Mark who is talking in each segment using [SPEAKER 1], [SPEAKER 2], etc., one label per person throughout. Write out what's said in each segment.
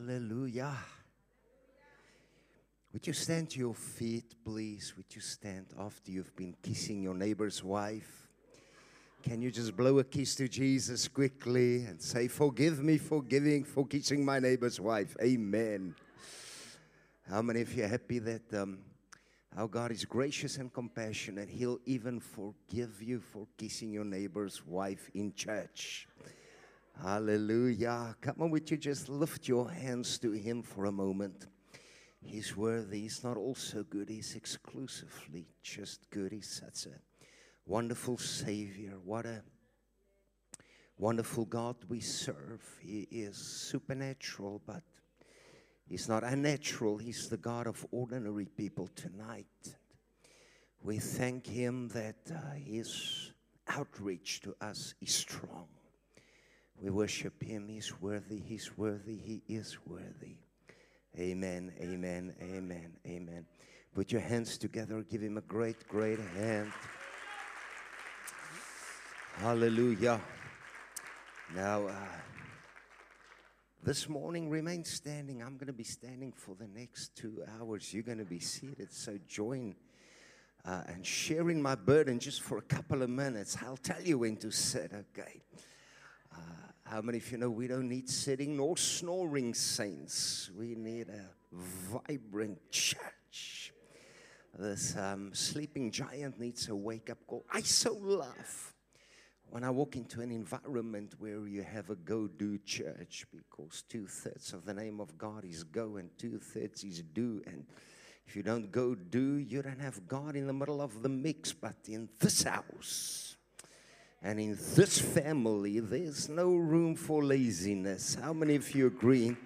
[SPEAKER 1] Hallelujah. Would you stand to your feet, please? Would you stand after you've been kissing your neighbor's wife? Can you just blow a kiss to Jesus quickly and say, Forgive me for giving, for kissing my neighbor's wife? Amen. How many of you are happy that um, our God is gracious and compassionate? He'll even forgive you for kissing your neighbor's wife in church. Hallelujah. Come on, would you just lift your hands to Him for a moment? He's worthy. He's not also good. He's exclusively just good. He's such a wonderful Savior. What a wonderful God we serve. He is supernatural, but He's not unnatural. He's the God of ordinary people tonight. We thank Him that uh, His outreach to us is strong. We worship Him. He's worthy. He's worthy. He is worthy. Amen, amen, amen, amen. Put your hands together. Give him a great, great hand. Hallelujah. Now, uh, this morning, remain standing. I'm going to be standing for the next two hours. You're going to be seated. So join uh, and sharing my burden just for a couple of minutes. I'll tell you when to sit, okay? Uh, how many of you know we don't need sitting nor snoring saints? We need a vibrant church. This um, sleeping giant needs a wake up call. I so love when I walk into an environment where you have a go do church because two thirds of the name of God is go and two thirds is do. And if you don't go do, you don't have God in the middle of the mix. But in this house, and in this family, there's no room for laziness. How many of you agree?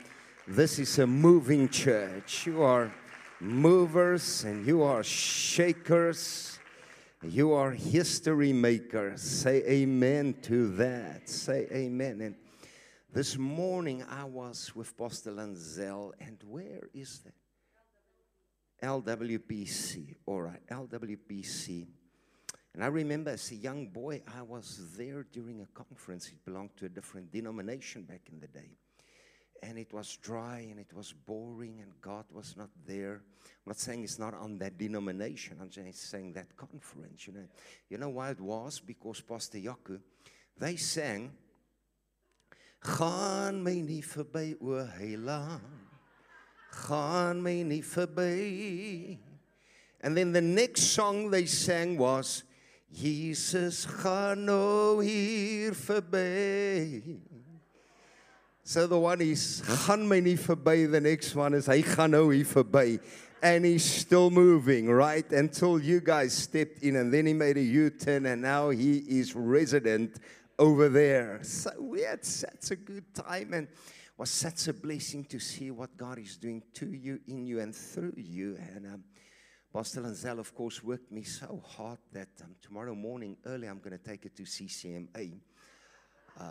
[SPEAKER 1] This is a moving church. You are movers and you are shakers. You are history makers. Say amen to that. Say amen. And this morning I was with Pastor Lanzel, and where is that? LWPC. All right, LWPC. And I remember as a young boy, I was there during a conference. It belonged to a different denomination back in the day. And it was dry and it was boring and God was not there. I'm not saying it's not on that denomination. I'm just saying that conference, you know. You know why it was? Because Pastor Yaku, they sang, Gaan my nie verby o heiland. Gaan my nie verby. And then the next song they sang was Jesus gaan nou hier verby. So the one is gaan my nie verby, the next one is hy gaan nou hier verby. And he's still moving, right? Until you guys stepped in and then he made a U-turn and now he is resident over there. So we had such a good time and was such a blessing to see what God is doing to you, in you, and through you. And um, Pastor Lanzel, of course, worked me so hard that um, tomorrow morning early I'm going to take it to CCMA uh,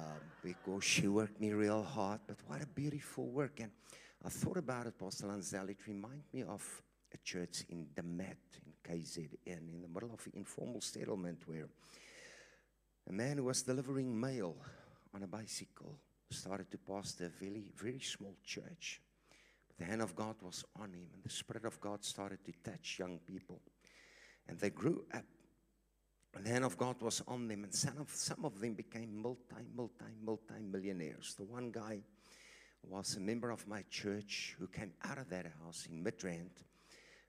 [SPEAKER 1] because she worked me real hard. But what a beautiful work. And I thought about it, Pastor Lanzel. It reminded me of a church in Damat in KZN, in the middle of an informal settlement where a man who was delivering mail on a bicycle started to pastor a very, very small church. The hand of God was on him, and the Spirit of God started to touch young people. And they grew up. And the hand of God was on them, and some of, some of them became multi, multi, multi millionaires. The one guy was a member of my church who came out of that house in Midrand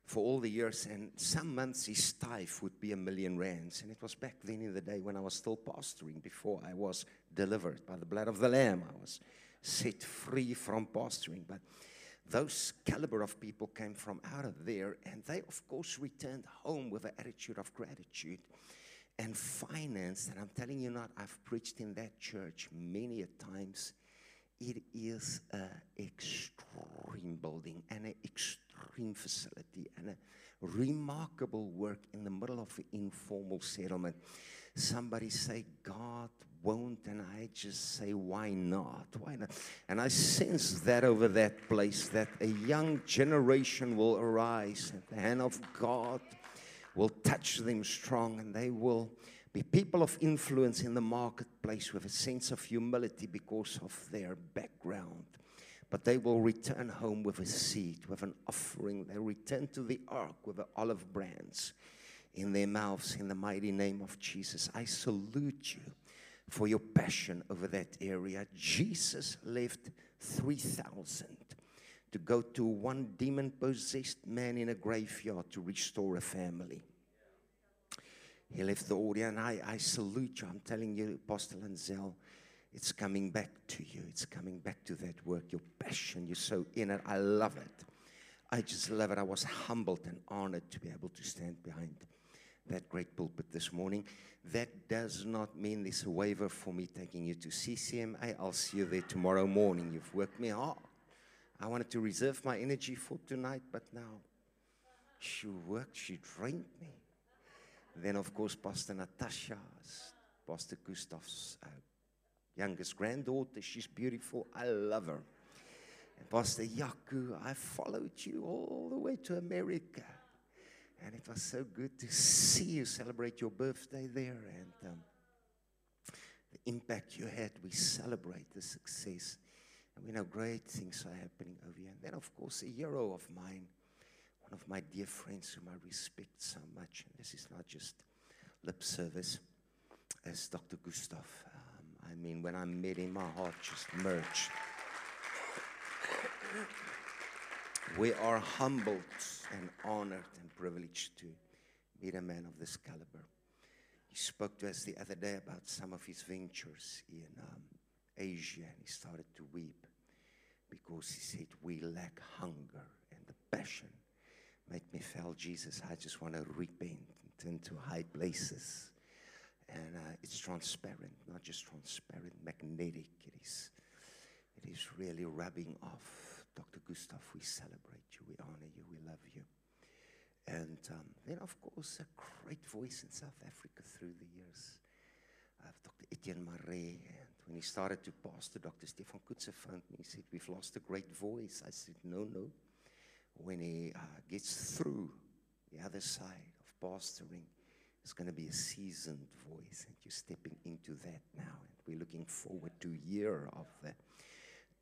[SPEAKER 1] for all the years, and some months his tithe would be a million rands. And it was back then in the day when I was still pastoring, before I was delivered by the blood of the Lamb. I was set free from pastoring. But those caliber of people came from out of there, and they, of course, returned home with an attitude of gratitude and finance. And I'm telling you not, I've preached in that church many a times. It is an extreme building and an extreme facility and a remarkable work in the middle of an informal settlement. Somebody say, God won't, and I just say, why not? Why not? And I sense that over that place, that a young generation will arise, and the hand of God will touch them strong, and they will be people of influence in the marketplace with a sense of humility because of their background. But they will return home with a seed, with an offering. They return to the ark with the olive brands in their mouths in the mighty name of Jesus. I salute you for your passion over that area. Jesus left 3,000 to go to one demon possessed man in a graveyard to restore a family. He left the audience, and I, I salute you. I'm telling you, Apostle Anzel, it's coming back to you. It's coming back to that work, your passion. You're so in it. I love it. I just love it. I was humbled and honored to be able to stand behind that great pulpit this morning. That does not mean there's a waiver for me taking you to CCMA. I'll see you there tomorrow morning. You've worked me hard. I wanted to reserve my energy for tonight, but now she worked, she drained me. Then, of course, Pastor Natasha's, Pastor Gustav's uh, youngest granddaughter. She's beautiful. I love her. And Pastor Yaku, I followed you all the way to America. And it was so good to see you celebrate your birthday there and um, the impact you had. We celebrate the success. And we know great things are happening over here. And then, of course, a hero of mine, one of my dear friends whom I respect so much. And this is not just lip service, as Dr. Gustav. Um, I mean, when I met him, my heart just merged. We are humbled and honored and privileged to meet a man of this caliber. He spoke to us the other day about some of his ventures in um, Asia, and he started to weep because he said, We lack hunger and the passion. Make me feel Jesus. I just want to repent and turn to high places. And uh, it's transparent, not just transparent, magnetic. It is, it is really rubbing off. Dr. Gustav, we celebrate you, we honor you, we love you. And um, then, of course, a great voice in South Africa through the years. Uh, Dr. Etienne Marais. And when he started to pastor, Dr. Stefan Kutze phoned me. He said, We've lost a great voice. I said, No, no. When he uh, gets through the other side of pastoring, it's going to be a seasoned voice. And you're stepping into that now. And we're looking forward to a year of the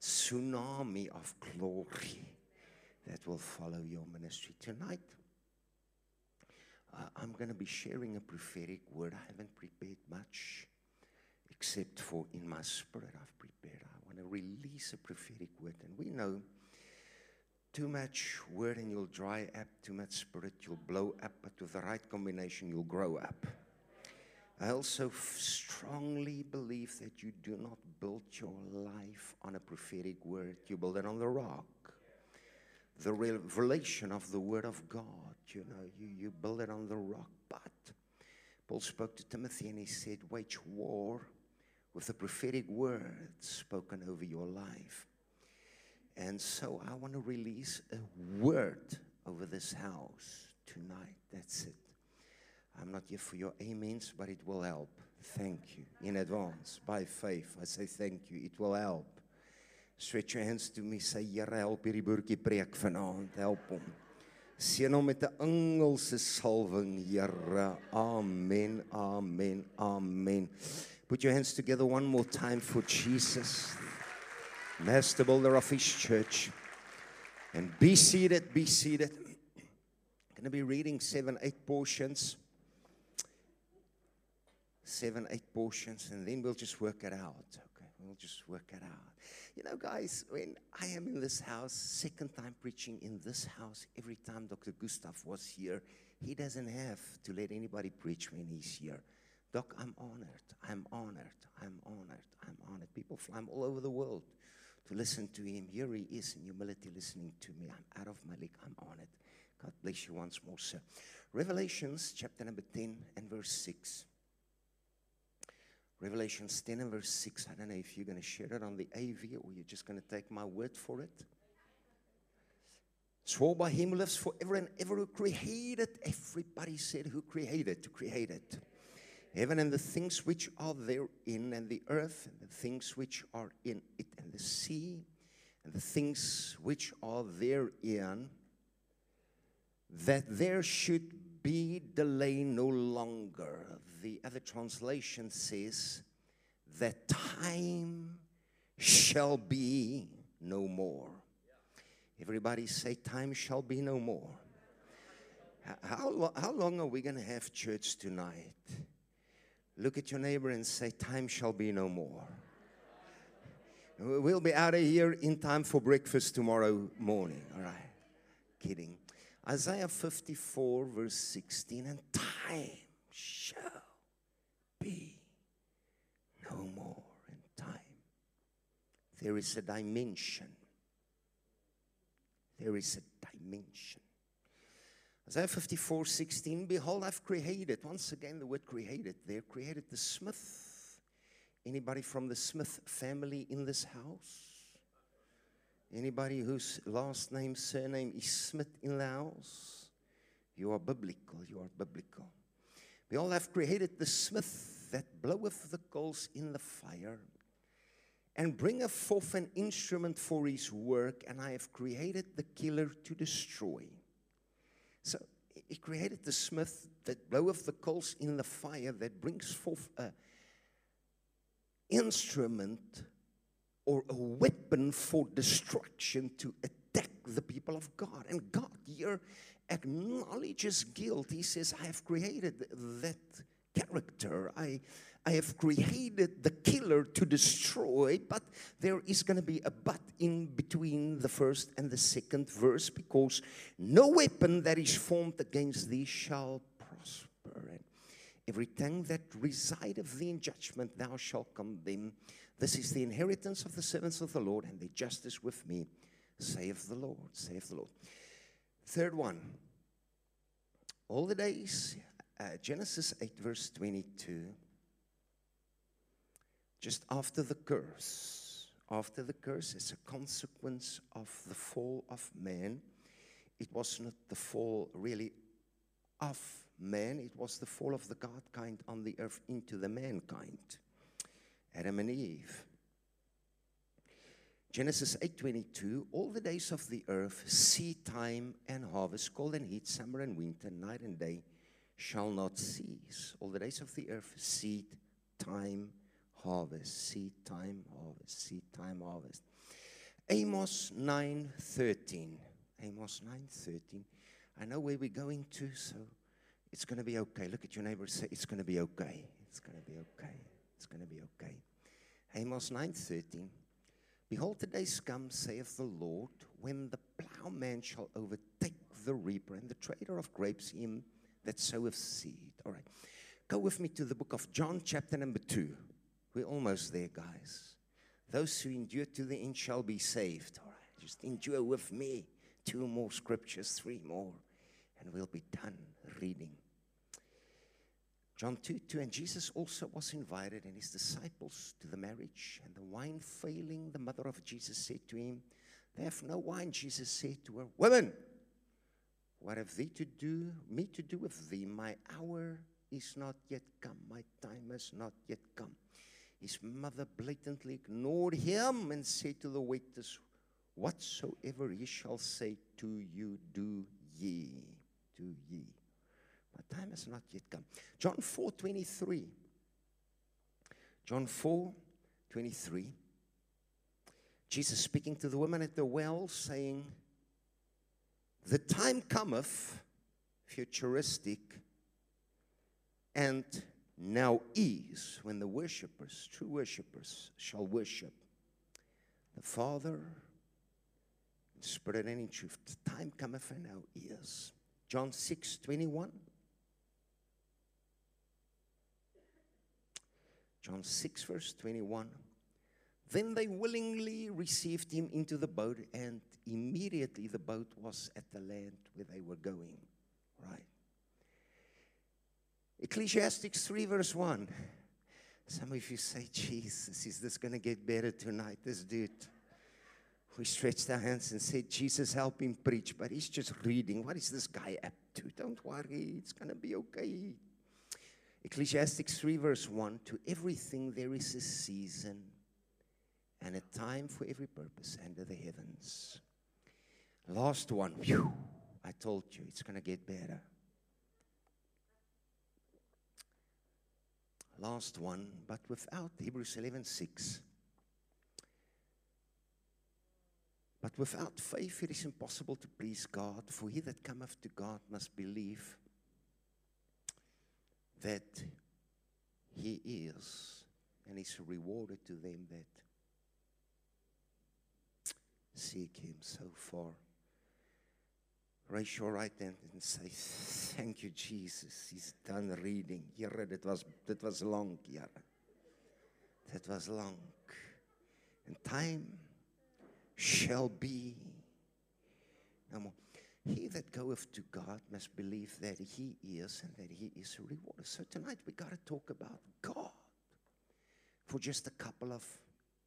[SPEAKER 1] tsunami of glory that will follow your ministry. Tonight, uh, I'm going to be sharing a prophetic word. I haven't prepared much, except for in my spirit, I've prepared. I want to release a prophetic word. And we know too much word and you'll dry up, too much spirit, you'll blow up, but with the right combination, you'll grow up. I also strongly believe that you do not build your life on a prophetic word, you build it on the rock. The revelation of the Word of God, you know, you, you build it on the rock. But Paul spoke to Timothy and he said, Wage war with the prophetic word spoken over your life. And so I want to release a word over this house tonight. That's it. I'm not here for your amens, but it will help. Thank you in advance. By faith, I say thank you. It will help. Stretch your hands to me. Say, Here, help hierdie boertjie preek vanaand. Help hom. Seën hom met 'n engelse salwing, Here. Amen. Amen. Amen. Put your hands together one more time for Jesus, Master Builder of His church. And be seated, be seated. I'm going to be reading seven, eight portions. Seven, eight portions, and then we'll just work it out. Okay, we'll just work it out. You know, guys, when I am in this house, second time preaching in this house, every time Dr. Gustav was here, he doesn't have to let anybody preach when he's here. Doc, I'm honored. I'm honored. I'm honored. I'm honored. People fly all over the world to listen to him. Here he is in humility listening to me. I'm out of my league. I'm honored. God bless you once more, sir. Revelations chapter number 10 and verse 6. Revelations 10 and verse 6. I don't know if you're going to share it on the AV or you're just going to take my word for it. Swore by him who lives forever and ever, who created. Everybody said, Who created? To create it. Heaven and the things which are therein, and the earth and the things which are in it, and the sea and the things which are therein, that there should be delay no longer. The other translation says that time shall be no more. Everybody say, Time shall be no more. How, how, how long are we going to have church tonight? Look at your neighbor and say, Time shall be no more. We'll be out of here in time for breakfast tomorrow morning. All right. Kidding. Isaiah 54, verse 16, and time shall be no more in time. There is a dimension. There is a dimension. Isaiah 54, 16, behold, I've created. Once again, the word created there, created the smith. Anybody from the Smith family in this house? Anybody whose last name, surname is Smith in the house? You are biblical. You are biblical. We all have created the smith that bloweth the coals in the fire and bringeth forth an instrument for his work, and I have created the killer to destroy. So he created the smith that bloweth the coals in the fire that brings forth a instrument or a weapon for destruction to attack the people of God. And God here acknowledges guilt. He says, I have created that character. I, I have created the killer to destroy, but there is going to be a but in between the first and the second verse because no weapon that is formed against thee shall prosper. And every tongue that resideth thee in judgment thou shalt condemn. This is the inheritance of the servants of the Lord, and their justice with me, saith the Lord, saith the Lord. Third one, all the days, uh, Genesis 8, verse 22, just after the curse, after the curse is a consequence of the fall of man. It was not the fall really of man, it was the fall of the God kind on the earth into the mankind. Adam and Eve. Genesis 8:22 All the days of the earth seed time and harvest cold and heat summer and winter night and day shall not cease all the days of the earth seed time harvest seed time harvest seed time harvest Amos 9:13 Amos 9:13 I know where we're going to so it's going to be okay look at your neighbor say it's going to be okay it's going to be okay it's going to be okay. Amos 9:13. Behold, the days come, saith the Lord, when the plowman shall overtake the reaper and the trader of grapes him that soweth seed. All right. Go with me to the book of John, chapter number 2. We're almost there, guys. Those who endure to the end shall be saved. All right. Just endure with me. Two more scriptures, three more, and we'll be done reading. John 2 2. And Jesus also was invited and his disciples to the marriage. And the wine failing, the mother of Jesus said to him, They have no wine. Jesus said to her, Woman, what have thee to do, me to do with thee? My hour is not yet come. My time has not yet come. His mother blatantly ignored him and said to the waiters, Whatsoever he shall say to you, do ye. Do ye. My time has not yet come. John 4 23. John 4 23. Jesus speaking to the woman at the well, saying, The time cometh, futuristic, and now is when the worshippers, true worshippers, shall worship the Father in spirit and in truth. The time cometh and now is. John 6 21. John 6, verse 21. Then they willingly received him into the boat, and immediately the boat was at the land where they were going. Right. Ecclesiastics 3, verse 1. Some of you say, Jesus, is this going to get better tonight? This dude. We stretched our hands and said, Jesus, help him preach. But he's just reading. What is this guy up to? Don't worry, it's going to be okay. Ecclesiastes 3, verse 1 To everything there is a season and a time for every purpose under the heavens. Last one. Whew, I told you it's going to get better. Last one, but without Hebrews 11 6. But without faith, it is impossible to please God. For he that cometh to God must believe that he is, and is rewarded to them that seek him so far. Raise your right hand and say, Thank you, Jesus. He's done reading. Here, dit was, dit was long, Here. That was long. And time shall be more. He that goeth to God must believe that He is and that He is a rewarder. So tonight we got to talk about God for just a couple of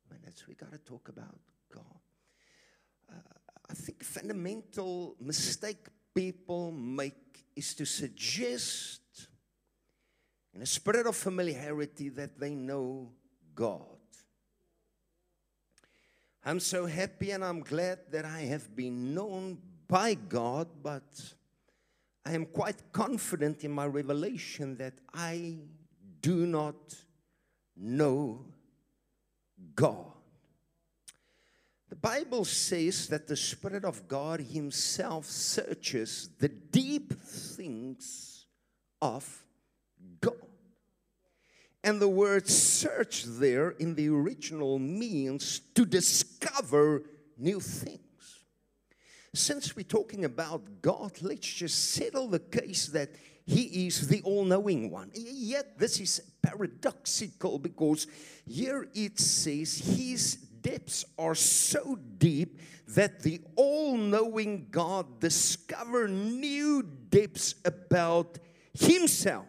[SPEAKER 1] minutes. We got to talk about God. Uh, think fundamental mistake people make is to suggest in a spirit of familiarity that they know God. I'm so happy and I'm glad that I have been known by God, but I am quite confident in my revelation that I do not know God. The Bible says that the Spirit of God Himself searches the deep things of God. And the word search there in the original means to discover new things since we're talking about God, let's just settle the case that He is the all knowing one. Yet, this is paradoxical because here it says His depths are so deep that the all knowing God discover new depths about Himself.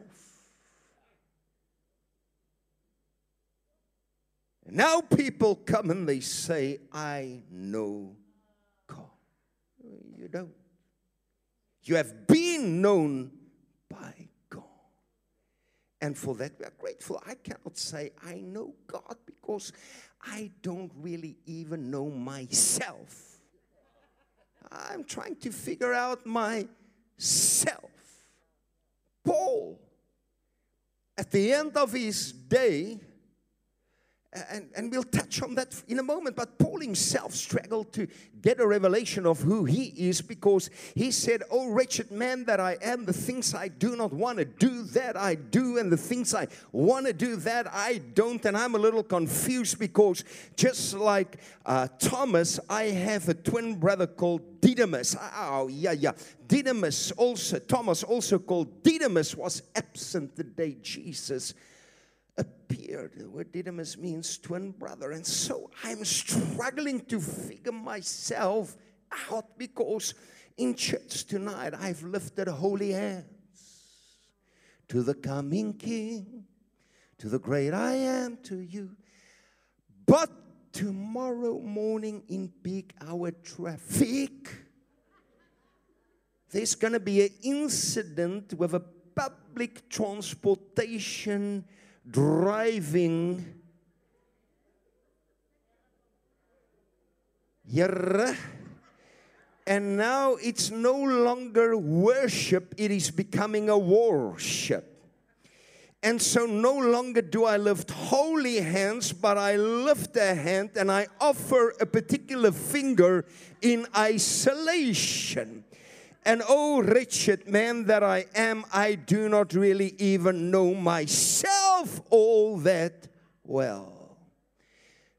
[SPEAKER 1] Now people come and they say, I know God. you don't. You have been known by God. And for that, we are grateful. I cannot say I know God because I don't really even know myself. I'm trying to figure out myself. Paul, at the end of his day, and, and we'll touch on that in a moment. But Paul himself struggled to get a revelation of who he is because he said, Oh, wretched man that I am, the things I do not want to do, that I do, and the things I want to do, that I don't. And I'm a little confused because just like uh, Thomas, I have a twin brother called Didymus. Oh, yeah, yeah. Didymus also, Thomas also called Didymus, was absent the day Jesus appeared. The word Didymus means twin brother. And so I'm struggling to figure myself out because in church tonight I've lifted holy hands to the coming King, to the great I am, to you. But tomorrow morning in peak hour traffic, there's going to be an incident with a public transportation driving. And now it's no longer worship, it is becoming a worship. And so no longer do I lift holy hands, but I lift a hand and I offer a particular finger in isolation. And oh, wretched man that I am, I do not really even know myself all that well.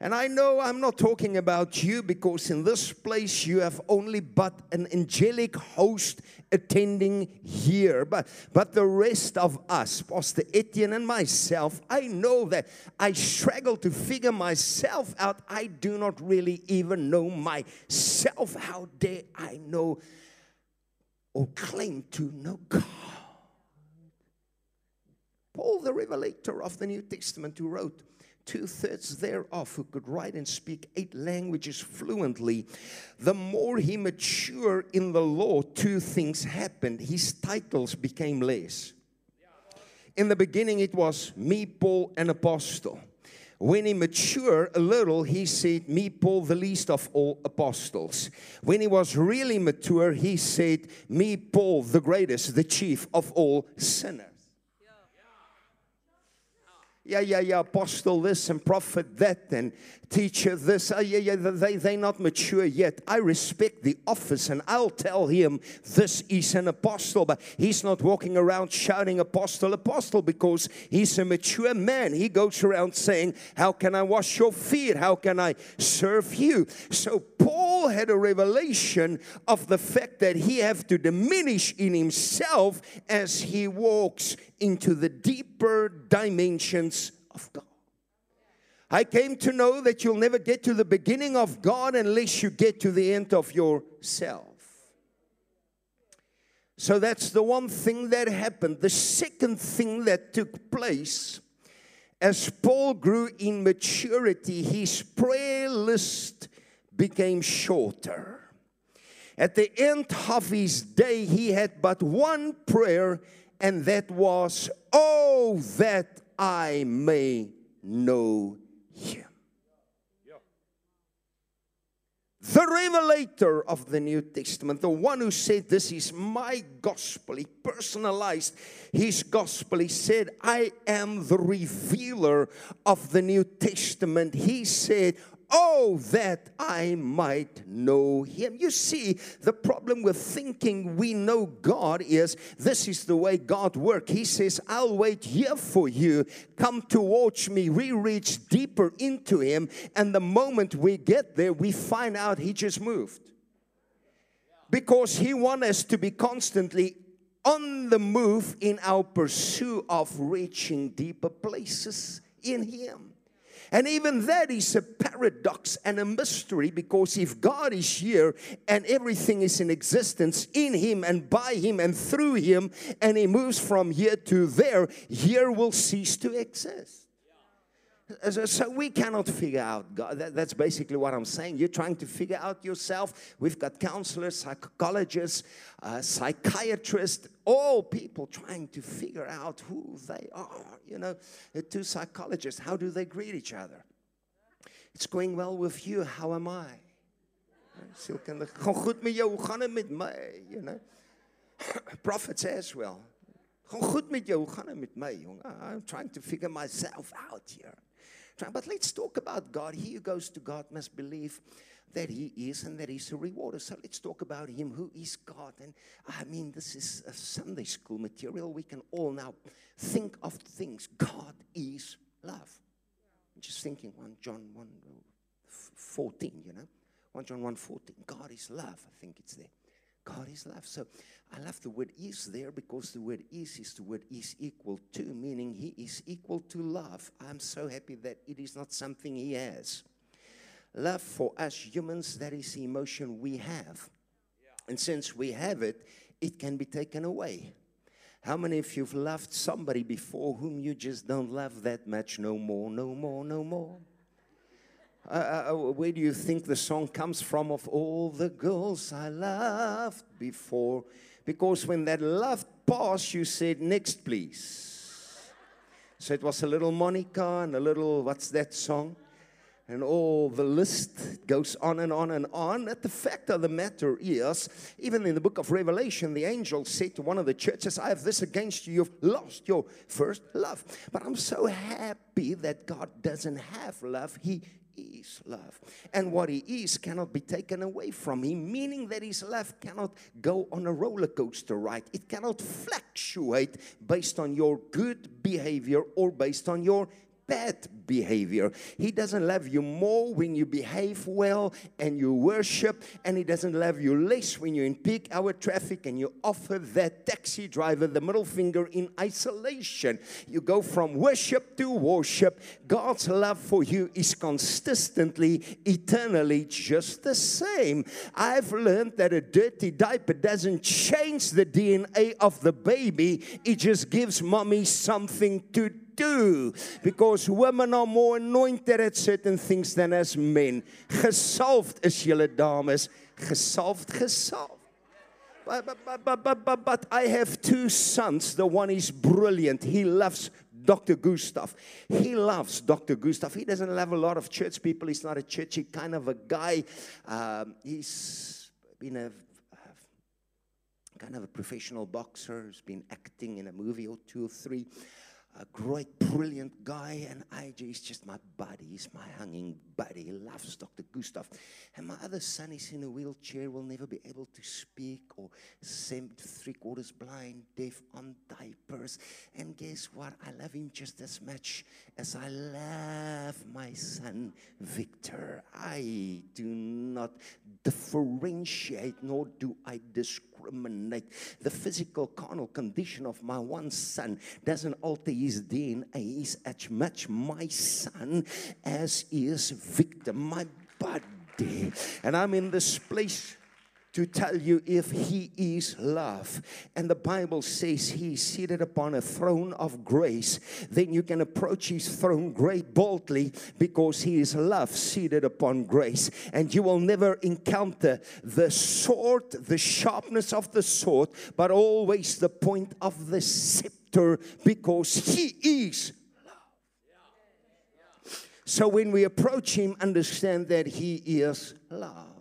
[SPEAKER 1] And I know I'm not talking about you because in this place you have only but an angelic host attending here. But, but the rest of us, Pastor Etienne and myself, I know that I struggle to figure myself out. I do not really even know myself. How dare I know or claim to know God. Paul, the revelator of the New Testament, who wrote two thirds thereof, who could write and speak eight languages fluently, the more he matured in the law, two things happened. His titles became less. In the beginning, it was me, Paul, an apostle. When he matured a little, he said, Me, Paul, the least of all apostles. When he was really mature, he said, Me, Paul, the greatest, the chief of all sinners. yeah, yeah, yeah, apostle this and prophet that and teacher this. Uh, yeah, yeah, they, they're not mature yet. I respect the office and I'll tell him this is an apostle, but he's not walking around shouting apostle, apostle because he's a mature man. He goes around saying, How can I wash your feet? How can I serve you? So Paul had a revelation of the fact that he have to diminish in himself as he walks into the deeper dimensions of God. I came to know that you'll never get to the beginning of God unless you get to the end of yourself. So that's the one thing that happened. The second thing that took place as Paul grew in maturity, his prayer list became shorter. At the end of his day, he had but one prayer and that was, Oh, that I may know him. The revelator of the New Testament, the one who said, This is my gospel, he personalized his gospel. He said, I am the revealer of the New Testament. He said, Oh, that I might know him. You see, the problem with thinking we know God is this is the way God works. He says, I'll wait here for you. Come towards me. We reach deeper into him. And the moment we get there, we find out he just moved. Because he wants us to be constantly on the move in our pursuit of reaching deeper places in him. And even that is a paradox and a mystery because if God is here and everything is in existence in Him and by Him and through Him, and He moves from here to there, here will cease to exist. So we cannot figure out God. that's basically what I'm saying. You're trying to figure out yourself. We've got counselors, psychologists, uh, psychiatrists, all people trying to figure out who they are. You know, the two psychologists, how do they greet each other? It's going well with you. How am I? Sielkundige, gaan goed met jou, gaan dit met my, you know? Prophets as well. Goed met jou, gaan dit met my, jong? I'm trying to figure myself out here. But let's talk about God. He who goes to God must believe that He is and that He's a rewarder. So let's talk about Him. Who is God? And I mean, this is a Sunday school material. We can all now think of things. God is love. I'm just thinking 1 John 1 14, you know. 1 John 1 14. God is love. I think it's there. God is love. So I love the word is there because the word is is the word is equal to, meaning he is equal to love. I'm so happy that it is not something he has. Love for us humans, that is the emotion we have. And since we have it, it can be taken away. How many of you've loved somebody before whom you just don't love that much no more, no more, no more? Uh, uh, uh, where do you think the song comes from of all the girls I loved before? Because when that love passed, you said, next, please. So it was a little Monica and a little, what's that song? And all the list goes on and on and on. But the fact of the matter is, even in the book of Revelation, the angel said to one of the churches, I have this against you, you've lost your first love. But I'm so happy that God doesn't have love, He is love. And what he is cannot be taken away from him, meaning that his love cannot go on a roller coaster ride. It cannot fluctuate based on your good behavior or based on your bad behavior. He doesn't love you more when you behave well and you worship, and He doesn't love you less when you're in peak hour traffic and you offer that taxi driver the middle finger in isolation. You go from worship to worship. God's love for you is consistently, eternally just the same. I've learned that a dirty diaper doesn't change the DNA of the baby, it just gives mommy something to do because women are more anointed at certain things than as men. Gesalfd is julle dames, gesalfd, gesalfd. But, but, but, but, but, but I have two sons. The one is brilliant. He loves Dr. Gustav. He loves Dr. Gustav. He doesn't love a lot of church people. He's not a churchy kind of a guy. Um, he's been a kind of a professional boxer. He's been acting in a movie or two or three. A great, brilliant guy, and AJ is just my buddy. He's my hanging buddy. He loves Dr. Gustav. And my other son is in a wheelchair, will never be able to speak, or three quarters blind, deaf, on diapers. And guess what? I love him just as much as I love my son, Victor. I do not differentiate, nor do I discriminate. The physical, carnal condition of my one son doesn't alter his DNA. He's as much my son as is Victor, my body. And I'm in this place to tell you if he is love. And the Bible says he's seated upon a throne of grace. Then you can approach his throne great boldly because he is love seated upon grace. And you will never encounter the sword, the sharpness of the sword, but always the point of the scepter because he is love. so when we approach Him, understand that He is love.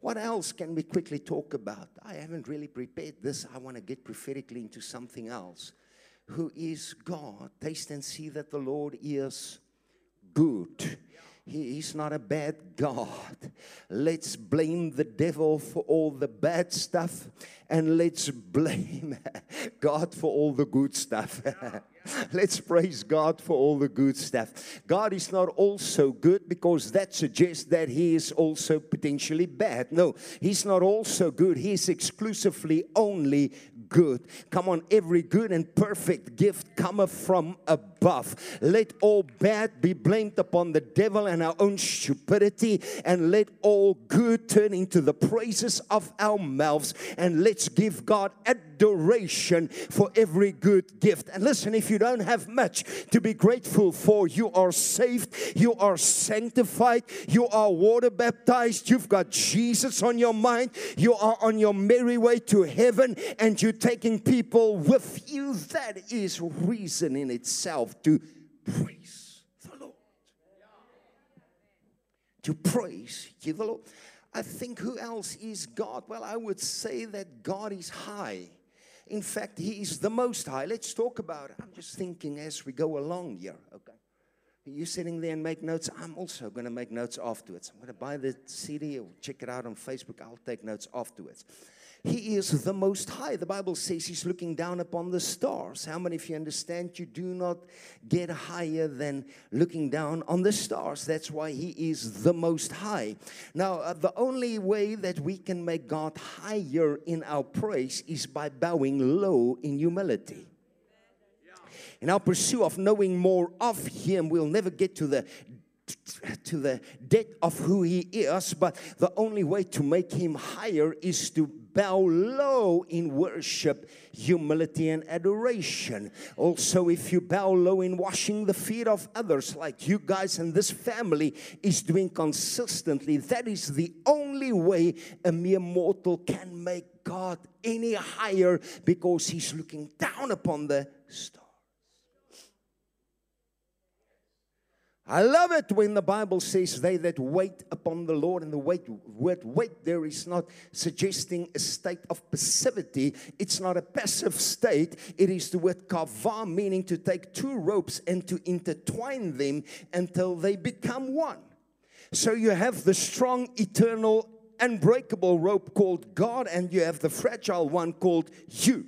[SPEAKER 1] What else can we quickly talk about? I haven't really prepared this. I want to get prophetically into something else. Who is God? Taste and see that the Lord is good. He is not a bad God. Let's blame the devil for all the bad stuff and let's blame God for all the good stuff. let's praise God for all the good stuff. God is not also good because that suggests that He is also potentially bad. No, He's not also good. He's exclusively only good. Come on, every good and perfect gift cometh from above. Let all bad be blamed upon the devil and our own stupidity, and let all good turn into the praises of our mouths. And let's give God adoration for every good gift. And listen, if you don't have much to be grateful for, you are saved, you are sanctified, you are water baptized, you've got Jesus on your mind, you are on your merry way to heaven, and you're taking people with you, that is reason in itself to praise the Lord. To praise you, the Lord. I think who else is God? Well, I would say that God is high. In fact, He is the most high. Let's talk about it. I'm just thinking as we go along here, okay? You sitting there and make notes. I'm also going to make notes afterwards. I'm going to buy the CD or check it out on Facebook. I'll take notes afterwards. He is the most high. The Bible says he's looking down upon the stars. How many of you understand you do not get higher than looking down on the stars? That's why he is the most high. Now, uh, the only way that we can make God higher in our praise is by bowing low in humility. In our pursuit of knowing more of him, we'll never get to the to the depth of who he is, but the only way to make him higher is to bow low in worship, humility, and adoration. Also, if you bow low in washing the feet of others, like you guys and this family is doing consistently, that is the only way a mere mortal can make God any higher because he's looking down upon the stars. I love it when the Bible says, They that wait upon the Lord, and the wait, word wait there is not suggesting a state of passivity. It's not a passive state. It is the word kava, meaning to take two ropes and to intertwine them until they become one. So you have the strong, eternal, unbreakable rope called God, and you have the fragile one called you.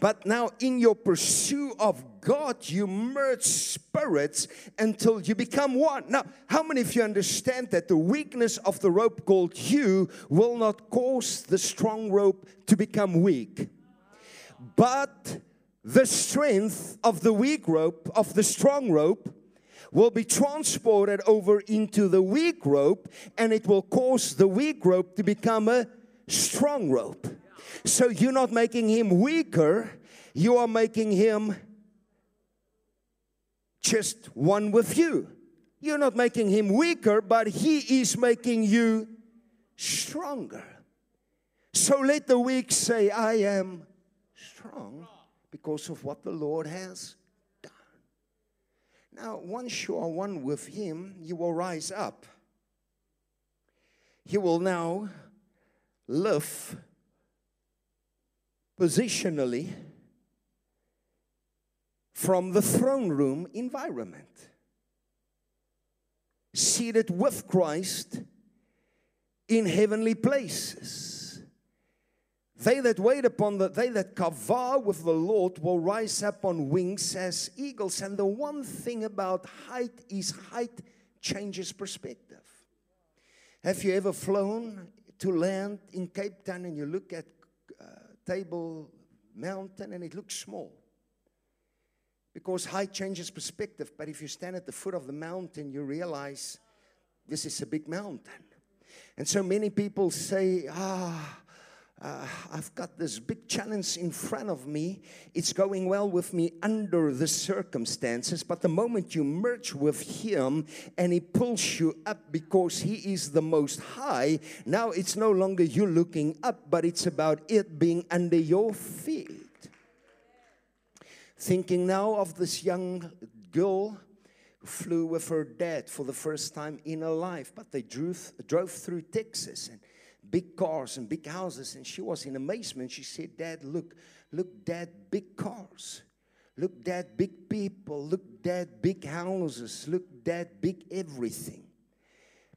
[SPEAKER 1] But now, in your pursuit of God, you merge spirits until you become one. Now, how many of you understand that the weakness of the rope called you will not cause the strong rope to become weak? But the strength of the weak rope, of the strong rope, will be transported over into the weak rope, and it will cause the weak rope to become a strong rope. So you're not making him weaker, you are making him just one with you. You're not making him weaker, but he is making you stronger. So let the weak say, I am strong because of what the Lord has done. Now, once you are one with him, you will rise up. He will now live positionally from the throne room environment. Seated with Christ in heavenly places. They that wait upon the, they that cover with the Lord will rise up on wings as eagles. And the one thing about height is height changes perspective. Have you ever flown to land in Cape Town and you look at uh, Table Mountain and it looks small? Because height changes perspective. But if you stand at the foot of the mountain, you realize this is a big mountain. And so many people say, ah, uh, I've got this big challenge in front of me. It's going well with me under the circumstances, but the moment you merge with Him and He pulls you up because He is the most high, now it's no longer you looking up, but it's about it being under your feet. Thinking now of this young girl who flew with her dad for the first time in her life, but they drove, drove through Texas and big cars and big houses. And she was in amazement. She said, Dad, look, look, Dad, big cars. Look, Dad, big people. Look, Dad, big houses. Look, Dad, big everything.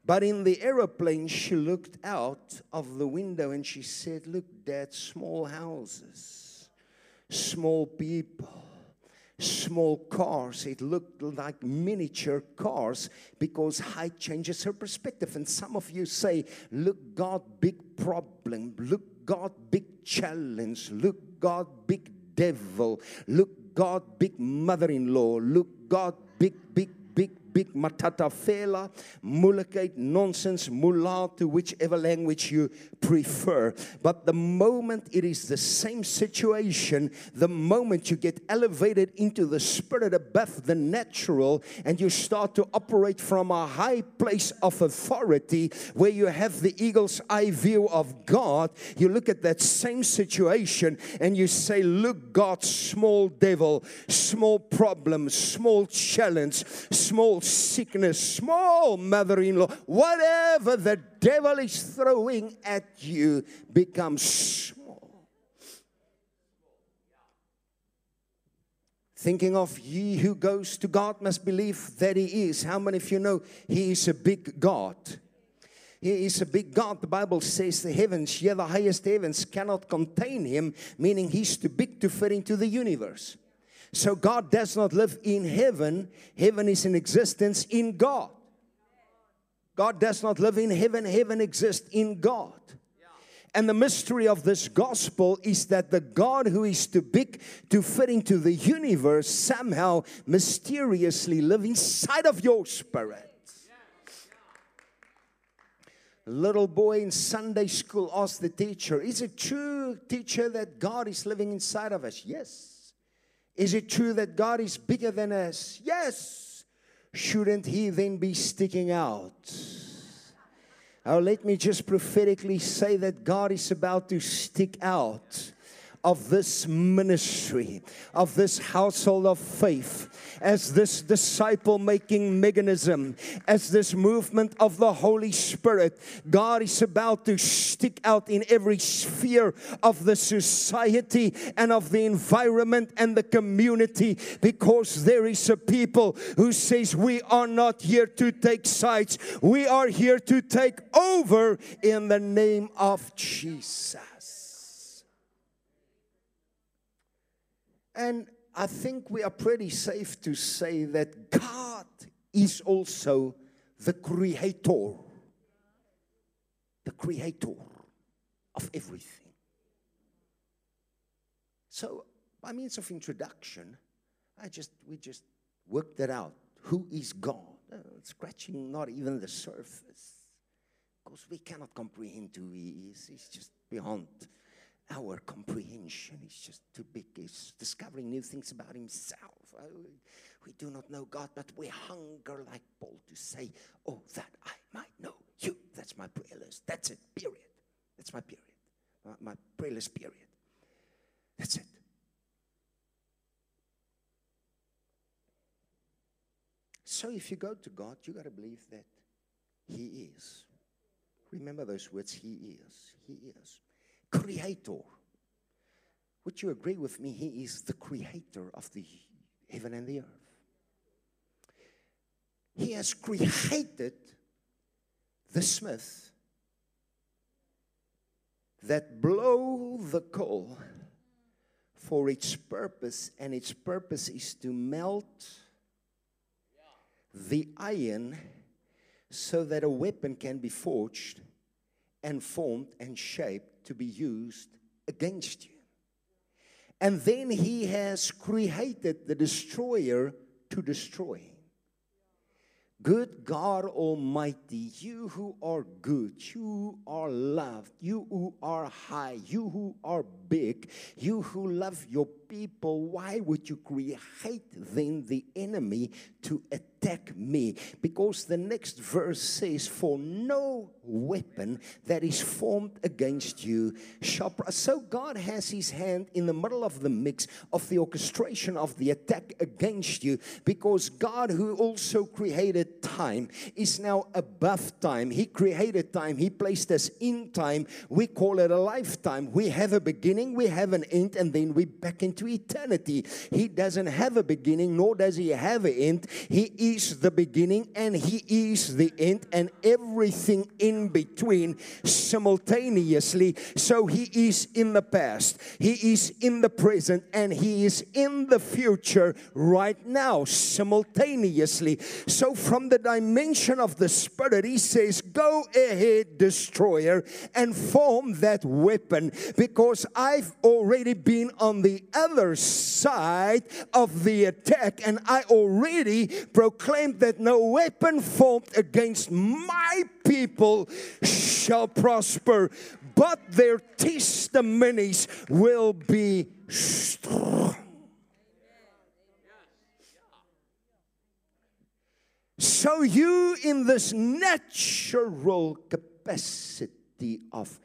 [SPEAKER 1] But in the aeroplane, she looked out of the window and she said, Look, Dad, small houses, small people small cars. It looked like miniature cars because height changes her perspective. And some of you say, Look, God, big problem. Look, God, big challenge. Look, God, big devil. Look, God, big mother in law. Look, God, big, big, big matatafela, moeilijkheid, nonsense, mula to whichever language you prefer. But the moment it is the same situation, the moment you get elevated into the spirit above the natural and you start to operate from a high place of authority where you have the eagle's eye view of God, you look at that same situation and you say, Look, God, small devil, small problem, small challenge, small sickness, small mother in law, whatever the devil is throwing at you becomes small. Thinking of he who goes to God must believe that he is. How many of you know he is a big God? He is a big God. The Bible says the heavens, yeah, the highest heavens cannot contain him, meaning he's too big to fit into the universe. So God does not live in heaven, heaven is in existence in God. God does not live in heaven, heaven exists in God. And the mystery of this gospel is that the God who is too big to fit into the universe somehow mysteriously live inside of your spirit. Little boy in Sunday school asked the teacher, Is it true, teacher, that God is living inside of us? Yes. Is it true that God is bigger than us? Yes. Shouldn't He then be sticking out? Oh, let me just prophetically say that God is about to stick out of this ministry, of this household of faith, as this disciple making mechanism, as this movement of the Holy Spirit. God is about to stick out in every sphere of the society and of the environment and the community because there is a people who says we are not here to take sides we are here to take over in the name of Jesus And I think we are pretty safe to say that God is also the creator. The creator of everything. So, by means of introduction, I just we just worked it out. Who is God? Uh, scratching not even the surface. Because we cannot comprehend who He is. He's just beyond our comprehension is just too big. He's discovering new things about himself. Oh, we do not know God, but we hunger like Paul to say, Oh, that I might know you. That's my prayer list. That's it, period. That's my period. My, my prayer list, period. That's it. So if you go to God, you got to believe that He is. Remember those words He is. He is creator. Would you agree with me? He is the creator of the heaven and the earth. He has created the smith that blow the coal for its purpose, and its purpose is to melt the iron so that a weapon can be forged and formed and shaped to be used against you. And then he has created the destroyer to destroy. Good God Almighty, you who are good, you are loved, you who are high, you who are big, you who love your people, why would you create then the enemy to attack me? Because the next verse says, For no weapon that is formed against you shall prosper. So God has his hand in the middle of the mix of the orchestration of the attack against you because God, who also created time, is now above time. He created time, He placed us in time. We call it a lifetime. We have a beginning, we have an end, and then we back into eternity. He doesn't have a beginning, nor does He have an end. He is the beginning and He is the end, and everything in in between simultaneously. So he is in the past, he is in the present, and he is in the future right now simultaneously. So, from the dimension of the Spirit, he says, Go ahead, destroyer, and form that weapon because I've already been on the other side of the attack and I already proclaimed that no weapon formed against my people shall prosper, but their testimonies will be strong. So, you in this natural capacity of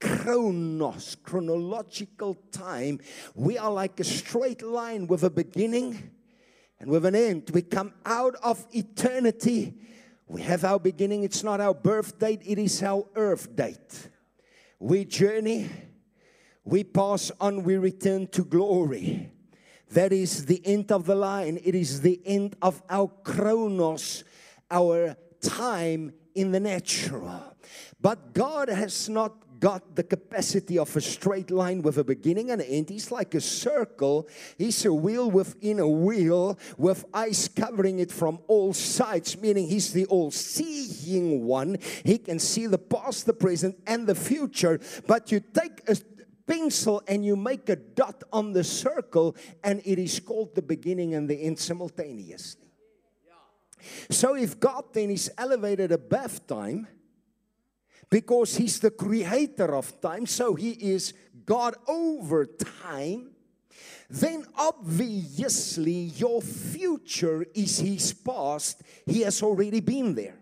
[SPEAKER 1] chronos, chronological time, we are like a straight line with a beginning and with an end. We come out of eternity we have our beginning, it's not our birth date, it is our earth date. We journey, we pass on, we return to glory. That is the end of the line, it is the end of our chronos, our time in the natural. But God has not got the capacity of a straight line with a beginning and an end. He's like a circle. He's a wheel within a wheel with ice covering it from all sides, meaning he's the all seeing one. He can see the past, the present, and the future. But you take a pencil and you make a dot on the circle, and it is called the beginning and the end simultaneously. So if God then is elevated above time, because he's the creator of time, so he is God over time, then obviously your future is his past. He has already been there.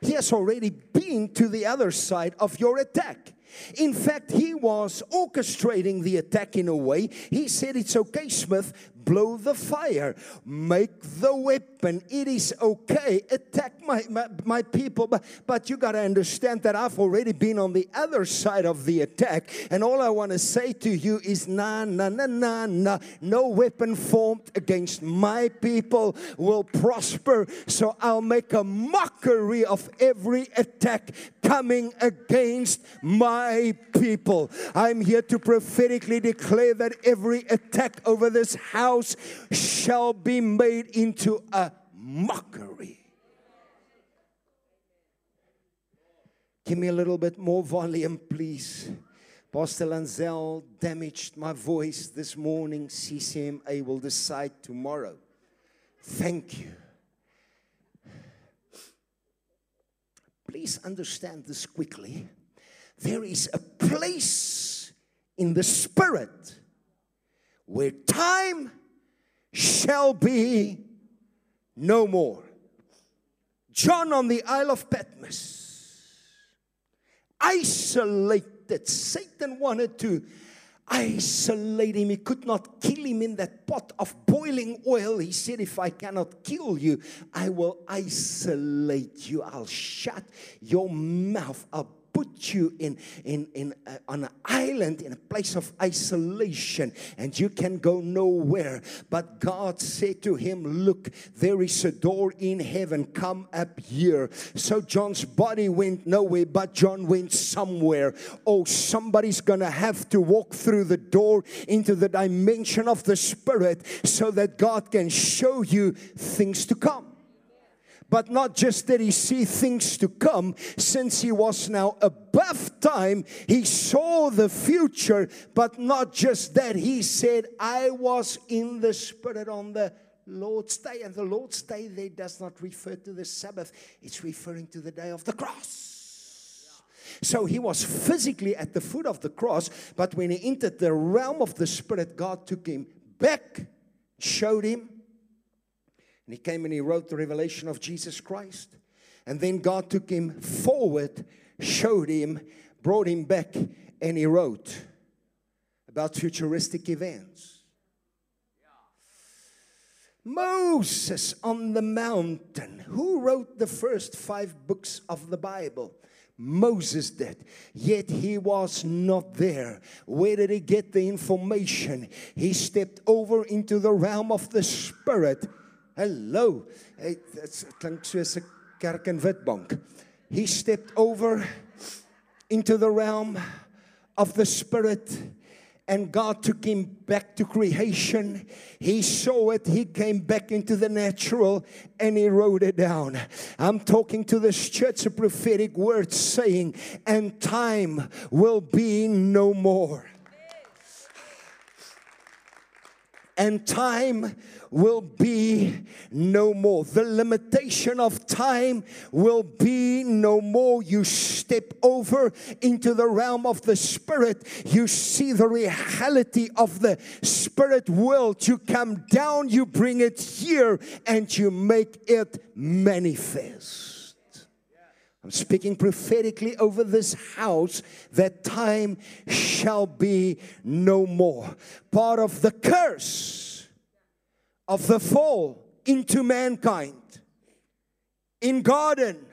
[SPEAKER 1] He has already been to the other side of your attack. In fact, he was orchestrating the attack in a way. He said, It's okay, Smith, blow the fire, make the weapon. It is okay, attack my, my, my people. But, but you got to understand that I've already been on the other side of the attack. And all I want to say to you is nah, nah, nah, nah, nah. No weapon formed against my people will prosper. So I'll make a mockery of every attack coming against my people. I'm here to prophetically declare that every attack over this house house shall be made into a mockery. Give me a little bit more volume, please. Pastor Lanzel damaged my voice this morning. CCMA will decide tomorrow. Thank you. Please understand this quickly. There is a place in the spirit where time shall be no more. John on the Isle of Patmos, isolated. Satan wanted to isolate him. He could not kill him in that pot of boiling oil. He said, If I cannot kill you, I will isolate you. I'll shut your mouth. I'll put you in, in, in on an island in a place of isolation and you can go nowhere. But God said to him, Look, there is a door in heaven. Come up here. So John's body went nowhere, but John went somewhere. Oh, somebody's gonna have to walk through the door into the dimension of the Spirit so that God can show you things to come but not just that he see things to come since he was now above time he saw the future. But not just that he said i was in the spirit on the lord's day. And the lord's day there does not refer to the sabbath. It's referring to the day of the cross. So he was physically at the foot of the cross, but when he entered the realm of the Spirit, God took him back, showed him, and he came and he wrote the revelation of Jesus Christ. And then God took him forward, showed him, brought him back, and he wrote about futuristic events. Moses on the mountain. Who wrote the first five books of the Bible? Moses did, yet he was not there. Where did he get the information? He stepped over into the realm of the Spirit Hallo. Hey, dit klink soos 'n kerk in Witbank. He stepped over into the realm of the spirit and God took him back to creation. He saw it, he came back into the natural, and he wrote it down. I'm talking to this church a prophetic word saying, and time will be no more. And time will be no more. The limitation of time will be no more. You step over into the realm of the spirit. You see the reality of the spirit world. You come down, you bring it here, and you make it manifest. I'm speaking prophetically over this house that time shall be no more. Part of the curse of the fall into mankind in garden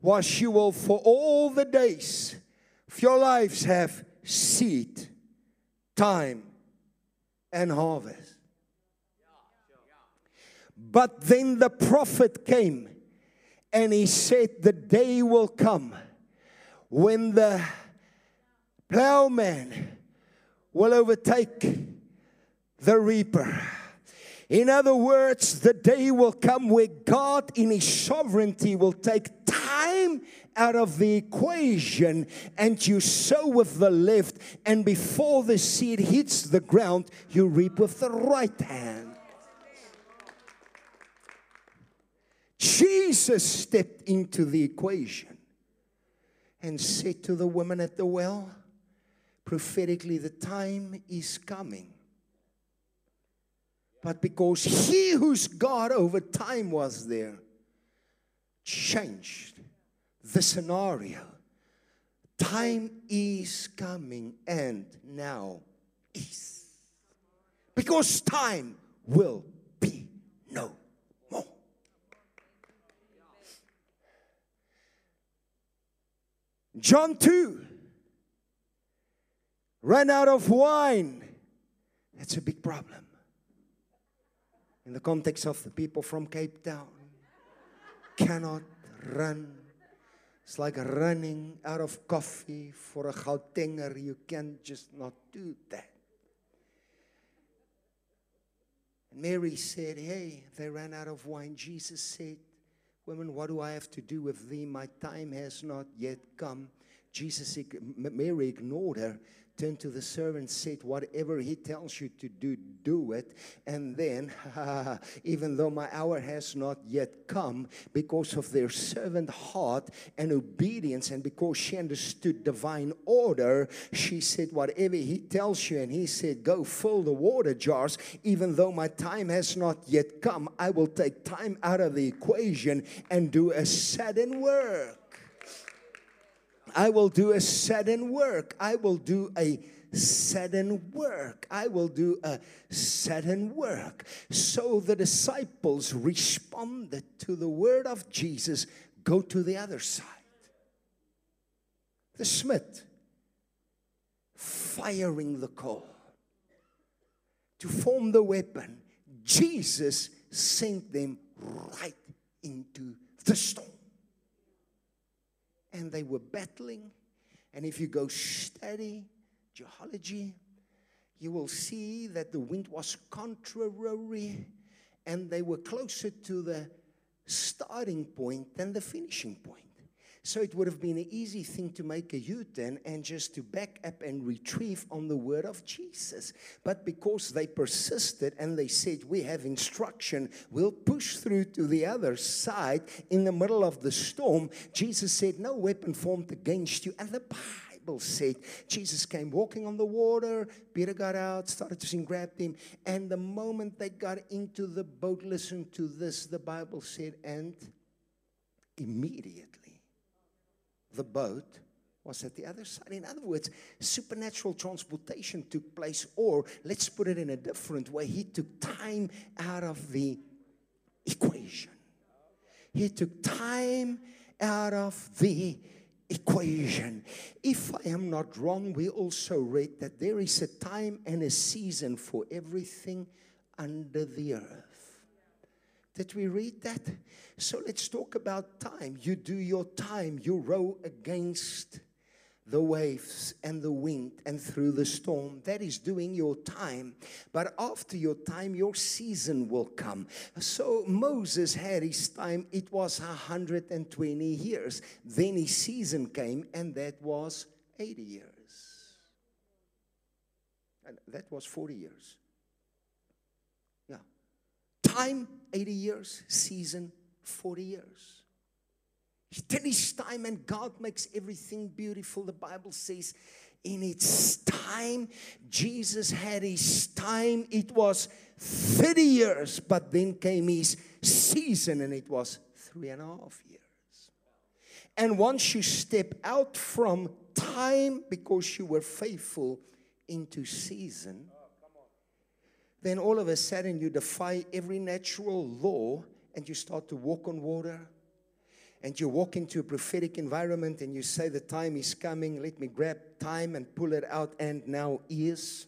[SPEAKER 1] was you will for all the days of your lives have seed, time, and harvest. But then the prophet came and he said, The day will come when the plowman will overtake the reaper. In other words, the day will come where God, in His sovereignty, will take time out of the equation and you sow with the left, and before the seed hits the ground, you reap with the right hand. Jesus stepped into the equation and said to the woman at the well, prophetically, the time is coming but because he who's God over time was there, changed the scenario. Time is coming and now is. Because time will be no more. John 2 ran out of wine. That's a big problem in the context of the people from Cape Town, cannot run. It's like running out of coffee for a Gautenger. You can just not do that. Mary said, Hey, they ran out of wine. Jesus said, Women, what do I have to do with thee? My time has not yet come. Jesus, Mary ignored her turned to the servant said, Whatever he tells you to do, do it. And then, even though my hour has not yet come, because of their servant heart and obedience, and because she understood divine order, she said, Whatever he tells you, and he said, Go fill the water jars, even though my time has not yet come, I will take time out of the equation and do a sudden work. I will do a sudden work. I will do a sudden work. I will do a sudden work. So the disciples responded to the word of Jesus go to the other side. the smith firing the coal to form the weapon, Jesus sent them right into the storm. And they were battling. And if you go study geology, you will see that the wind was contrary and they were closer to the starting point than the finishing point. So it would have been an easy thing to make a U turn and just to back up and retrieve on the word of Jesus. But because they persisted and they said, We have instruction, we'll push through to the other side in the middle of the storm, Jesus said, No weapon formed against you. And the Bible said Jesus came walking on the water. Peter got out, started to sing, grabbed him. And the moment they got into the boat, listen to this, the Bible said, and immediately the boat was at the other side. In other words, supernatural transportation took place, or let's put it in a different way, he took time out of the equation. He took time out of the equation. If I am not wrong, we also read that there is a time and a season for everything under the earth. Did we read that? So let's talk about time. You do your time, you row against the waves and the wind and through the storm. That is doing your time. But after your time, your season will come. So Moses had his time, it was 120 years. Then his season came, and that was 80 years. And that was 40 years Yeah. time 80 years, season 40 years. He his time, and God makes everything beautiful. The Bible says, in its time, Jesus had his time. It was 30 years, but then came his season, and it was three and a half years. And once you step out from time because you were faithful into season, then all of a sudden you defy every natural law and you start to walk on water and you walk into a prophetic environment and you say, The time is coming, let me grab time and pull it out, and now is.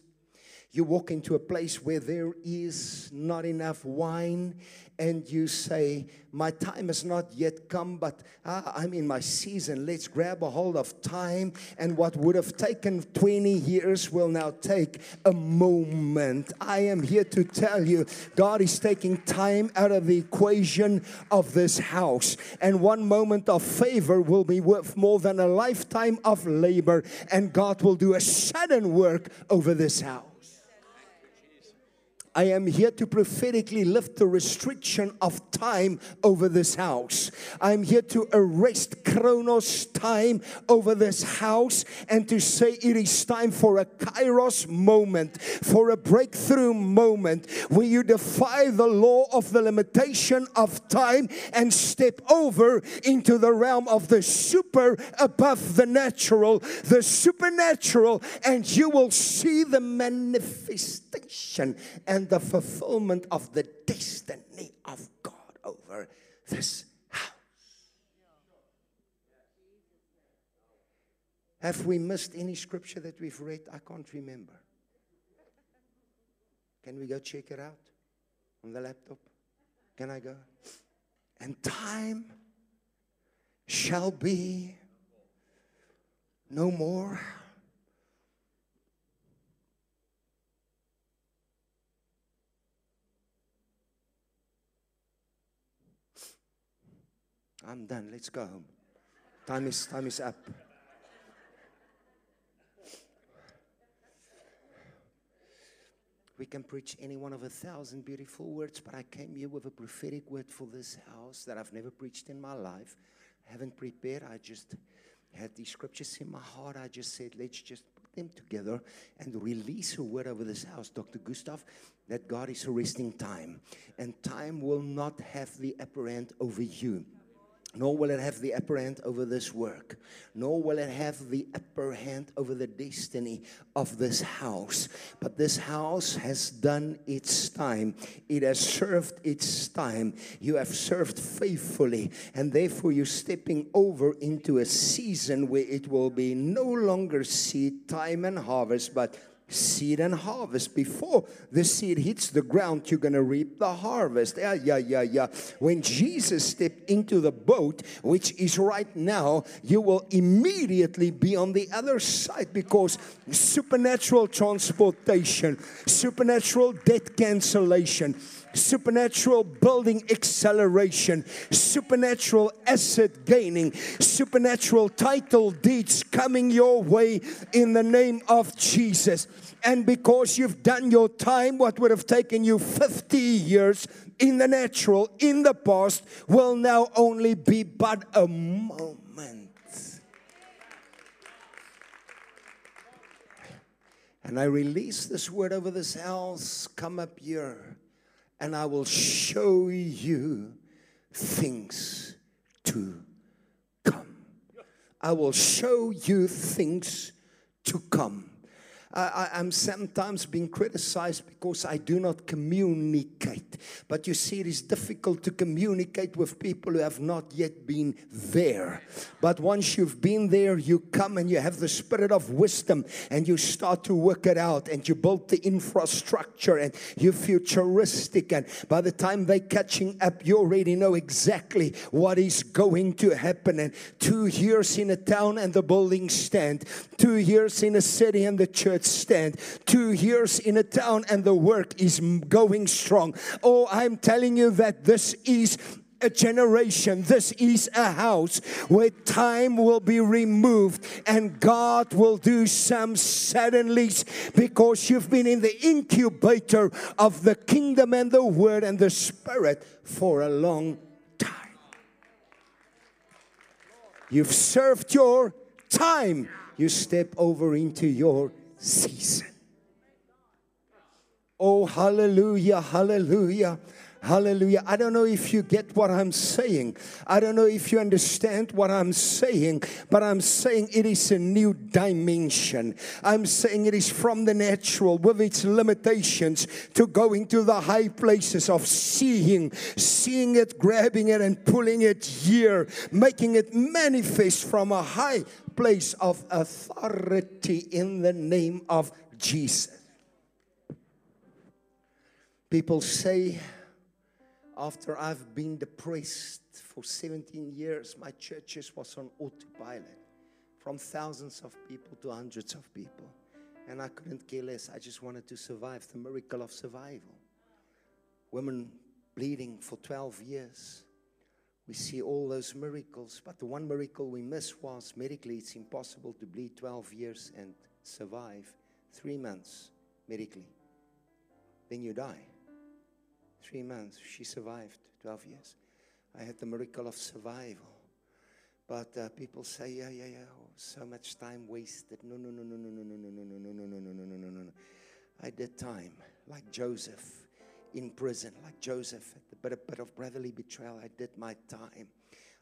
[SPEAKER 1] You walk into a place where there is not enough wine, and you say, My time has not yet come, but ah, I'm in my season. Let's grab a hold of time. And what would have taken 20 years will now take a moment. I am here to tell you God is taking time out of the equation of this house. And one moment of favor will be worth more than a lifetime of labor. And God will do a sudden work over this house. I am here to prophetically lift the restriction of time over this house. I'm here to arrest Chronos time over this house and to say it is time for a Kairos moment, for a breakthrough moment where you defy the law of the limitation of time and step over into the realm of the super above the natural, the supernatural, and you will see the manifestation and and the fulfillment of the destiny of God over this house. Have we missed any scripture that we've read? I can't remember. Can we go check it out on the laptop? Can I go? And time shall be no more. I'm done. Let's go home. Time is, time is up. We can preach any one of a thousand beautiful words, but I came here with a prophetic word for this house that I've never preached in my life. I haven't prepared. I just had these scriptures in my heart. I just said, let's just put them together and release a word over this house, Dr. Gustav, that God is arresting time. And time will not have the hand over you. Nor will it have the upper hand over this work, nor will it have the upper hand over the destiny of this house. But this house has done its time, it has served its time. You have served faithfully, and therefore you're stepping over into a season where it will be no longer seed time and harvest, but seed and harvest. Before the seed hits the ground, you're going to reap the harvest. Yeah, yeah, yeah, yeah. When Jesus stepped into the boat, which is right now, you will immediately be on the other side because supernatural transportation, supernatural debt cancellation supernatural building acceleration, supernatural asset gaining, supernatural title deeds coming your way in the name of Jesus. And because you've done your time, what would have taken you 50 years in the natural, in the past, will now only be but a moment. And I release this word over this house. Come up here and I will show you things to come. I will show you things to come. I, am sometimes being criticized because I do not communicate. But you see, it is difficult to communicate with people who have not yet been there. But once you've been there, you come and you have the spirit of wisdom and you start to work it out and you build the infrastructure and you're futuristic. And by the time they're catching up, you already know exactly what is going to happen. And two years in a town and the buildings stand, two years in a city and the church stand. Two years in a town and the work is going strong. Oh, I'm telling you that this is a generation. This is a house where time will be removed and God will do some suddenlies because you've been in the incubator of the kingdom and the word and the spirit for a long time. You've served your time. You step over into your season. Oh, hallelujah, hallelujah. Hallelujah. I don't know if you get what I'm saying. I don't know if you understand what I'm saying, but I'm saying it is a new dimension. I'm saying it is from the natural with its limitations to going to the high places of seeing, seeing it, grabbing it, and pulling it here, making it manifest from a high place of authority in the name of Jesus. People say, after I've been depressed for 17 years, my churches was on autopilot from thousands of people to hundreds of people. And I couldn't care less. I just wanted to survive the miracle of survival. Women bleeding for 12 years we see all those miracles, but the one miracle we miss was medically it's impossible to bleed 12 years and survive three months medically. Then you die. Three months, she survived 12 years. I had the miracle of survival. But uh, people say, yeah, yeah, yeah, oh, so much time wasted. No, no, no, no, no, no, no, no, no, no, no, no, no, no, no, no, no. I did time, like Joseph in prison, like Joseph at the bit, bit of brotherly betrayal. I did my time.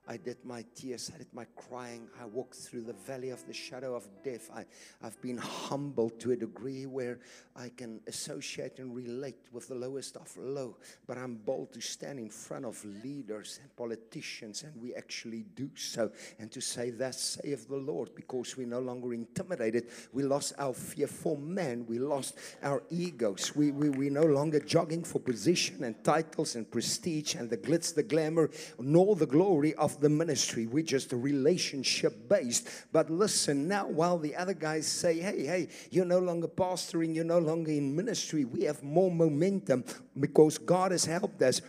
[SPEAKER 1] I did my tears, I did my crying. I walked through the valley of the shadow of death. I, I've been humbled to a degree where I can associate and relate with the lowest of low. But I'm bold to stand in front of leaders and politicians, and we actually do so. And to say, Thus saith the Lord, because we're no longer intimidated. We lost our fear for man, we lost our egos. We, we, we're no longer jogging for position and titles and prestige and the glitz, the glamour, nor the glory of the ministry. We're just relationship based. But listen, now while the other guys say, hey, hey, you're no longer pastoring, you're no longer in ministry, we have more momentum because God has helped us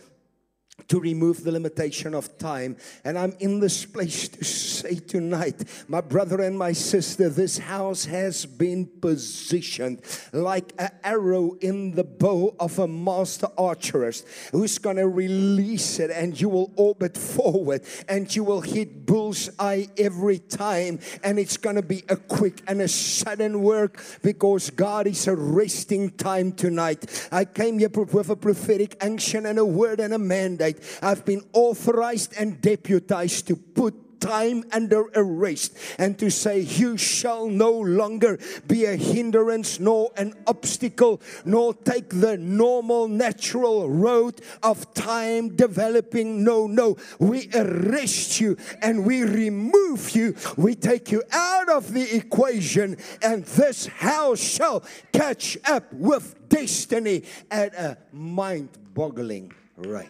[SPEAKER 1] to remove the limitation of time. And I'm in this place to say tonight, my brother and my sister, this house has been positioned like an arrow in the bow of a master archerist who's going to release it and you will orbit forward and you will hit bullseye every time, and it's going to be a quick and a sudden work because God is arresting time tonight. I came here with a prophetic action and a word and a mandate. I've been authorized and deputized to put time under arrest and to say, You shall no longer be a hindrance nor an obstacle, nor take the normal natural road of time developing. No, no. We arrest you and we remove you. We take you out of the equation, and this house shall catch up with destiny at a mind boggling rate.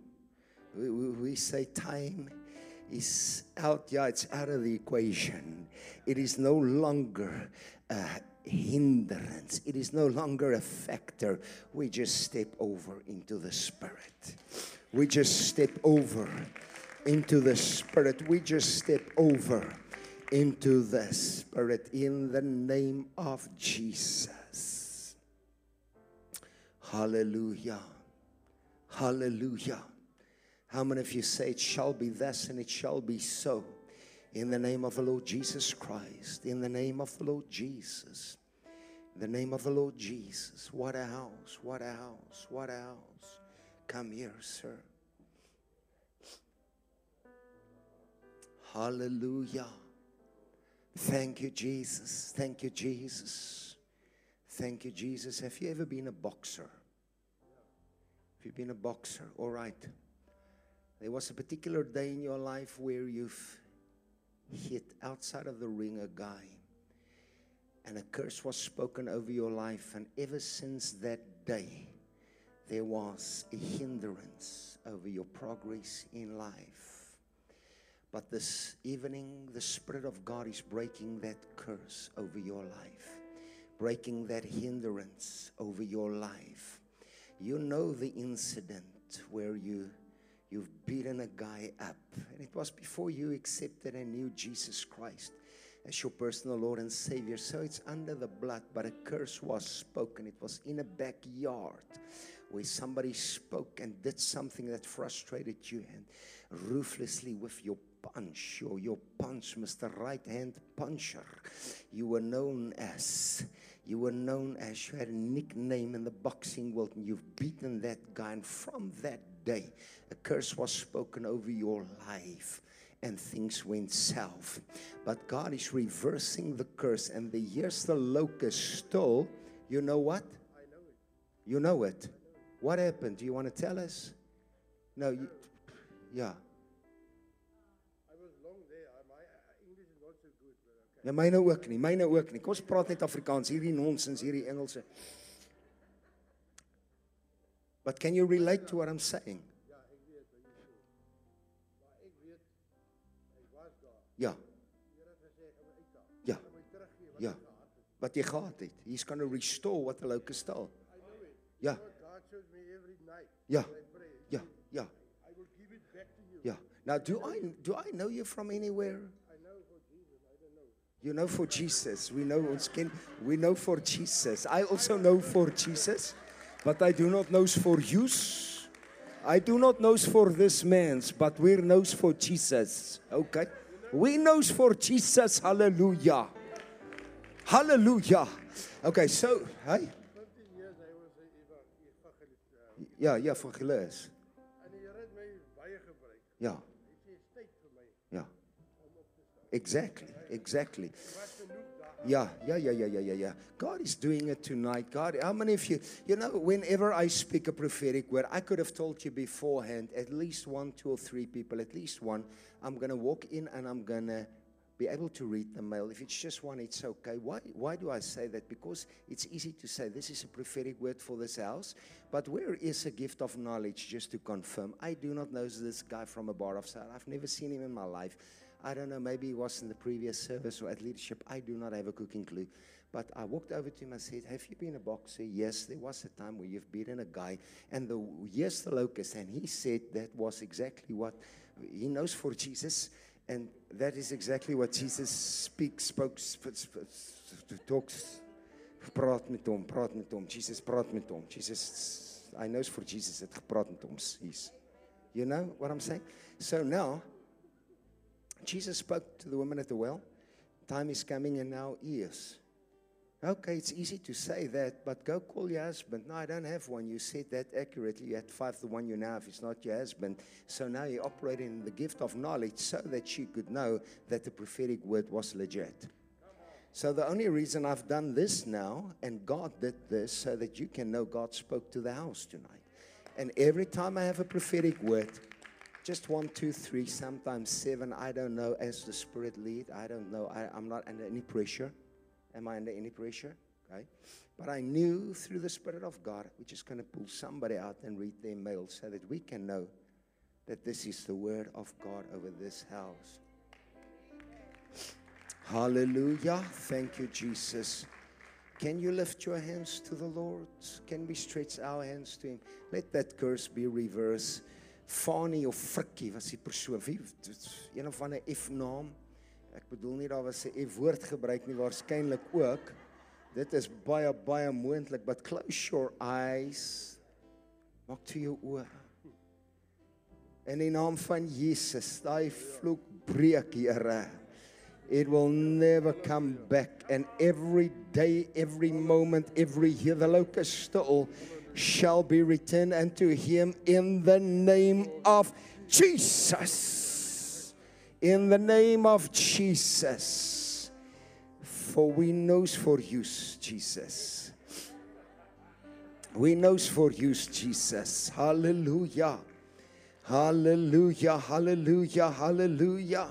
[SPEAKER 1] We, we, say time is out. Yeah, it's out of the equation. It is no longer a hindrance. It is no longer a factor. We just step over into the spirit. We just step over into the spirit. We just step over into the spirit in the name of Jesus. Hallelujah. Hallelujah. How many of you say it shall be thus and it shall be so? In the name of the Lord Jesus Christ. In the name of the Lord Jesus. In the name of the Lord Jesus. What a house. What a house. What a house. Come here, sir. Hallelujah. Thank you, Jesus. Thank you, Jesus. Thank you, Jesus. Have you ever been a boxer? Have you been a boxer? All right. There was a particular day in your life where you've hit outside of the ring a guy, and a curse was spoken over your life, and ever since that day, there was a hindrance over your progress in life. But this evening, the Spirit of God is breaking that curse over your life, breaking that hindrance over your life. You know the incident where you you've beaten a guy up, and it was before you accepted and knew Jesus Christ as your personal Lord and Savior. So it's under the blood, but a curse was spoken. It was in a backyard where somebody spoke and did something that frustrated you, and ruthlessly with your punch or your punch, Mr. Right Hand Puncher, you were known as. You were known as, you had a nickname in the boxing world, and you've beaten that guy. And from that day, a curse was spoken over your life and things went south. But God is reversing the curse, and the years the locust stole, you know what? I know it. You know it. What happened? Do you want to tell us? No, you, yeah. Ja myne ook nie, myne ook nie. Kom ons praat net Afrikaans, hierdie nonsens, hierdie Engelse. But can you relate to what I'm saying? Ja. Ja. Ja. Wat jy gehad het. He's going to restore what the locust stole. Ja. Ja. Ja. Ja. Ja. Now do I do I know you from anywhere? I know for Jesus, I don't know. You know for Jesus. We know your skin. we know for Jesus. I also know for Jesus, but I do not know for use. I do not know for this man's, but we knows for Jesus. Okay. We knows for Jesus. Hallelujah. Hallelujah. Okay, so, hey. Ja, ja, evangelist. En die Here het my baie gebruik. Ja. Tyd vir my. Ja. Exactly. Exactly. Yeah, yeah, yeah, yeah, yeah, yeah, yeah. God is doing it tonight. God, how many of you, you know, whenever I speak a prophetic word, I could have told you beforehand, at least one, two, or three people, at least one, I'm going to walk in and I'm going to be able to read the mail. If it's just one, it's okay. Why, why do I say that? Because it's easy to say this is a prophetic word for this house, but where is a gift of knowledge just to confirm? I do not know this guy from a bar of sound. I've never seen him in my life. I don't know, maybe he was in the previous service or at leadership. I do not have a cooking clue. But I walked over to him and said, Have you been a boxer? Yes, there was a time where you've beaten a guy. And the yes, the locust. And he said that was exactly what he knows for Jesus. And that is exactly what Jesus speaks, talks, praat met hom, praat met hom. Jesus praat met hom. Jesus, I knows for Jesus het gepraat met hom. He's, you know what I'm saying? So now, Jesus spoke to the woman at the well. Time is coming and now is. Okay, it's easy to say that, but go call your husband. No, I don't have one. You said that accurately. You had five. The one you now have is not your husband. So now you're operating in the gift of knowledge so that she could know that the prophetic word was legit. So the only reason I've done this now, and God did this so that you can know God spoke to the house tonight. And every time I have a prophetic word, just one, two, three, sometimes seven, I don't know, as the Spirit lead. I don't know. I, I'm not under any pressure. Am I under any pressure? Okay. But I knew through the Spirit of God, we're just going to pull somebody out and read their mail so that we can know that this is the word of God over this house. Hallelujah. Thank you, Jesus. Can you lift your hands to the Lord? Can we stretch our hands to Him? Let that curse be reversed. Fani of Frikkie was die persoon. Een of ander F-naam. Ek bedoel nie daar was 'n F-woord gebruik nie waarskynlik ook. Dit is baie baie moontlik, but close your eyes. Maak toe jou oë. In die naam van Jesus, daai vloek breek, Here. It will never come back and every day, every moment, every year the locust still shall be returned unto him in the name of Jesus in the name of Jesus. For we knows for use, Jesus. We knows for use, Jesus. Hallelujah. Hallelujah. Hallelujah. Hallelujah.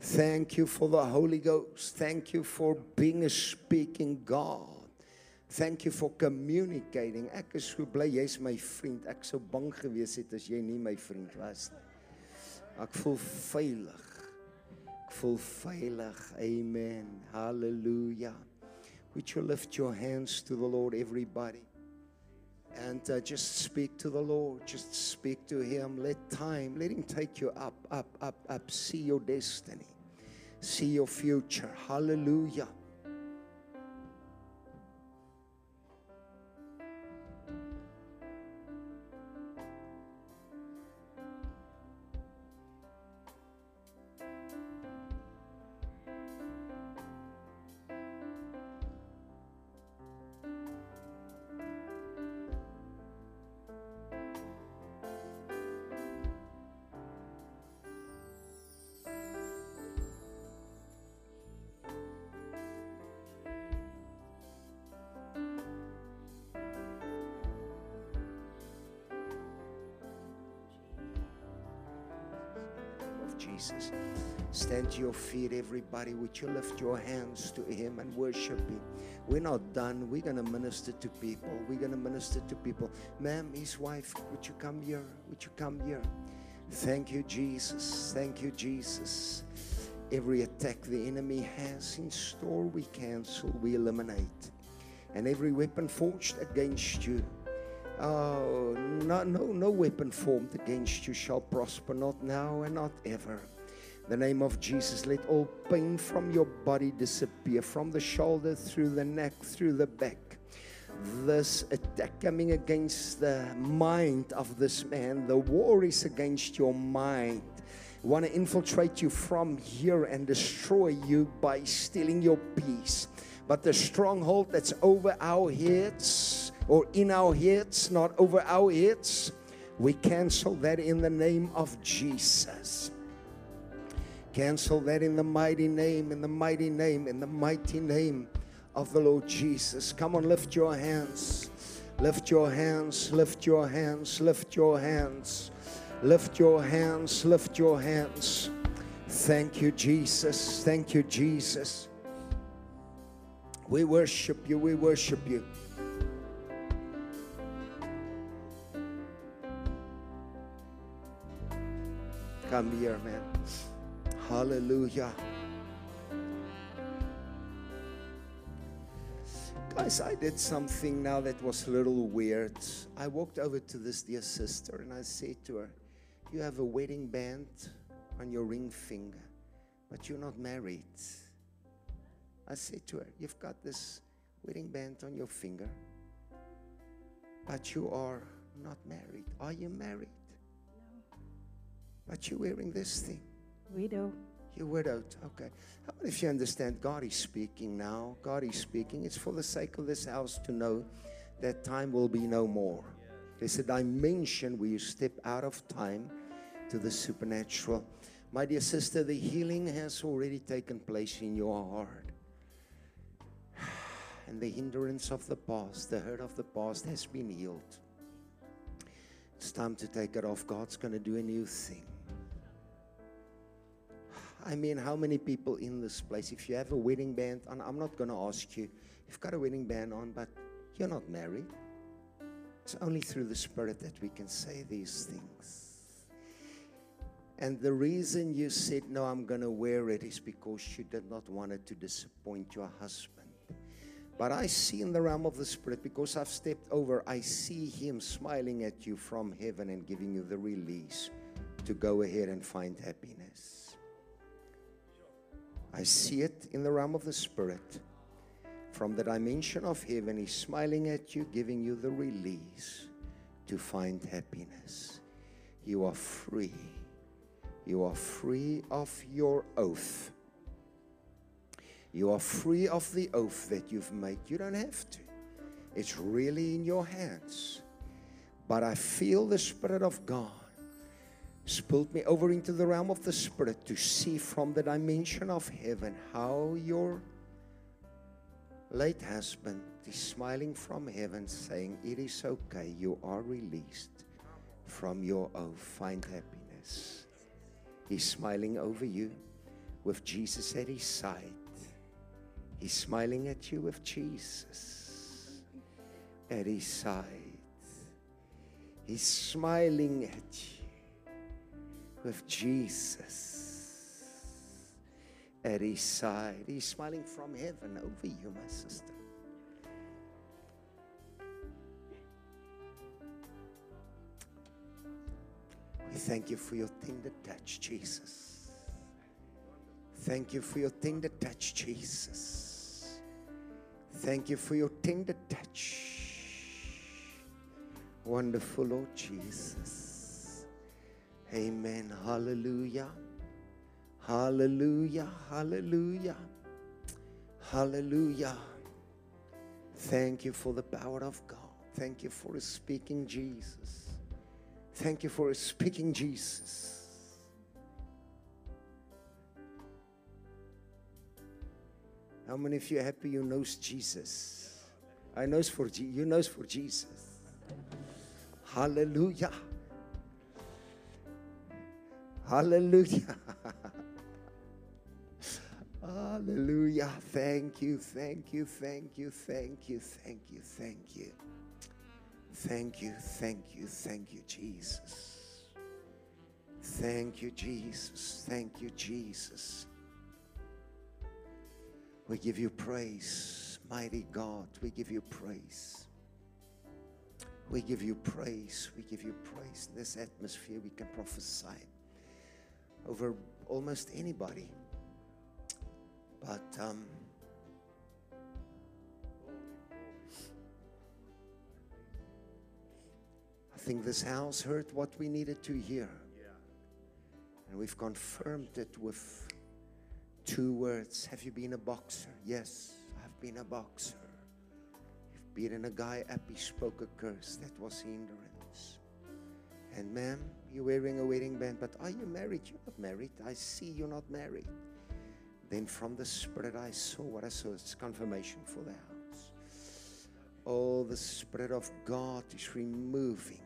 [SPEAKER 1] Thank you for the Holy Ghost. Thank you for being a speaking God. Thank you for communicating. Ek is so bly jy's my vriend. Ek sou bang gewees het as jy nie my vriend was nie. Ek voel veilig. Ek voel veilig. Amen. Hallelujah. Would you lift your hands to the Lord everybody? And uh, just speak to the Lord. Just speak to him. Let time, let him take you up, up, up, up. See your destiny. See your future. Hallelujah. Jesus. Stand to your feet, everybody. Would you lift your hands to Him and worship Him? We're not done. We're going to minister to people. We're going to minister to people. Ma'am, his wife, would you come here? Would you come here? Thank you, Jesus. Thank you, Jesus. Every attack the enemy has in store, we cancel, we eliminate. And every weapon forged against you Oh, no, no, no weapon formed against you shall prosper, not now and not ever. the name of Jesus, let all pain from your body disappear, from the shoulder through the neck, through the back. This attack coming against the mind of this man, the war is against your mind. Want to infiltrate you from here and destroy you by stealing your peace. But the stronghold that's over our heads, or in our heads, not over our heads. We cancel that in the name of Jesus. Cancel that in the mighty name, in the mighty name, in the mighty name of the Lord Jesus. Come on, lift your hands. Lift your hands, lift your hands, lift your hands, lift your hands, lift your hands. Thank you, Jesus. Thank you, Jesus. We worship you. We worship you. Come here, man. Hallelujah. Guys, I did something now that was a little weird. I walked over to this dear sister and I said to her, You have a wedding band on your ring finger, but you're not married. I said to her, You've got this wedding band on your finger, but you are not married. Are you married? But you're wearing this thing.
[SPEAKER 2] Widow.
[SPEAKER 1] You're widowed. Okay. How about if you understand God is speaking now? God is speaking. It's for the sake of this house to know that time will be no more. There's a dimension where you step out of time to the supernatural. My dear sister, the healing has already taken place in your heart. And the hindrance of the past, the hurt of the past has been healed. It's time to take it off. God's going to do a new thing. I mean, how many people in this place, if you have a wedding band, and I'm not going to ask you, you've got a wedding band on, but you're not married. It's only through the Spirit that we can say these things. And the reason you said, No, I'm going to wear it is because you did not want it to disappoint your husband. But I see in the realm of the Spirit, because I've stepped over, I see Him smiling at you from heaven and giving you the release to go ahead and find happiness. I see it in the realm of the Spirit. From the dimension of heaven, He's smiling at you, giving you the release to find happiness. You are free. You are free of your oath. You are free of the oath that you've made. You don't have to, it's really in your hands. But I feel the Spirit of God spilled me over into the realm of the Spirit to see from the dimension of heaven how your late husband is smiling from heaven, saying, It is okay, you are released from your oath. Find happiness. He's smiling over you with Jesus at his side. He's smiling at you with Jesus at his side. He's smiling at you with Jesus at his side. He's smiling from heaven over you, my sister. We thank you for your tender touch, Jesus. Thank you for your tender touch, Jesus. Thank you for your tender touch. Wonderful, Lord Jesus. Amen. Hallelujah. Hallelujah. Hallelujah. Hallelujah. Thank you for the power of God. Thank you for speaking, Jesus. Thank you for speaking, Jesus. How many of you are happy you knows Jesus? I knows for you knows for Jesus. Hallelujah. Hallelujah. Hallelujah. Thank you, thank you, thank you, thank you, thank you, thank you. Thank you, thank you, thank you, Jesus. Thank you, Jesus. Thank you, Jesus. We give you praise, mighty God. We give you praise. We give you praise. We give you praise. In this atmosphere, we can prophesy over almost anybody. But um, I think this house heard what we needed to hear. And we've confirmed it with two words. Have you been a boxer? Yes, I've been a boxer. You've beaten a guy up, he spoke a curse. That was hindrance. And ma'am, you're wearing a wedding band, but are you married? You're not married. I see you're not married. Then from the Spirit, I saw what I saw. It's confirmation for the house. Oh, the Spirit of God is removing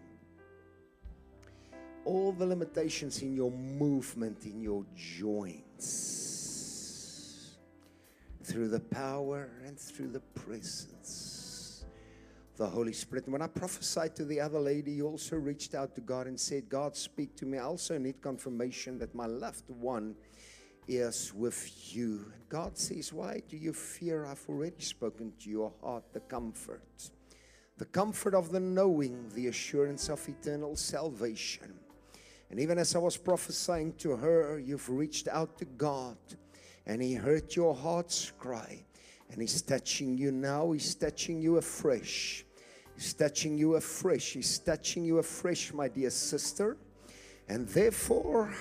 [SPEAKER 1] all the limitations in your movement, in your joints, through the power and through the presence. The Holy Spirit. And when I prophesied to the other lady, he also reached out to God and said, God, speak to me. I also need confirmation that my loved one is with you. And God says, Why do you fear? I've already spoken to your heart the comfort. The comfort of the knowing, the assurance of eternal salvation. And even as I was prophesying to her, you've reached out to God and He heard your heart's cry. And He's touching you now, He's touching you afresh. He's touching you afresh. He's touching you afresh, my dear sister. And therefore,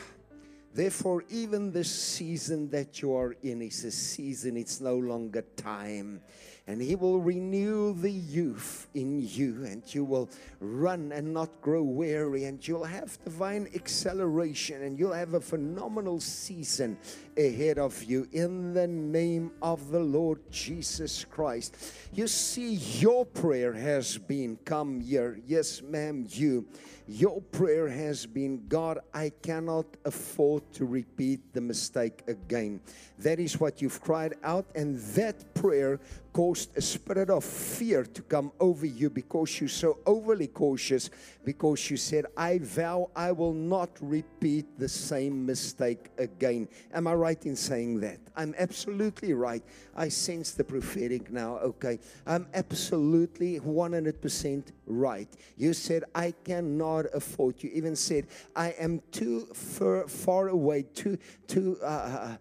[SPEAKER 1] Therefore, even the season that you are in is a season, it's no longer time. And He will renew the youth in you, and you will run and not grow weary, and you'll have divine acceleration, and you'll have a phenomenal season ahead of you in the name of the Lord Jesus Christ. You see, your prayer has been come here. Yes, ma'am, you. Your prayer has been God, I cannot afford to repeat the mistake again. That is what you've cried out, and that prayer caused a spirit of fear to come over you because you're so overly cautious. Because you said, I vow I will not repeat the same mistake again. Am I right in saying that? I'm absolutely right. I sense the prophetic now, okay? I'm absolutely 100% right. You said, I cannot afford. You even said, I am too far, far away, too, too. Uh, uh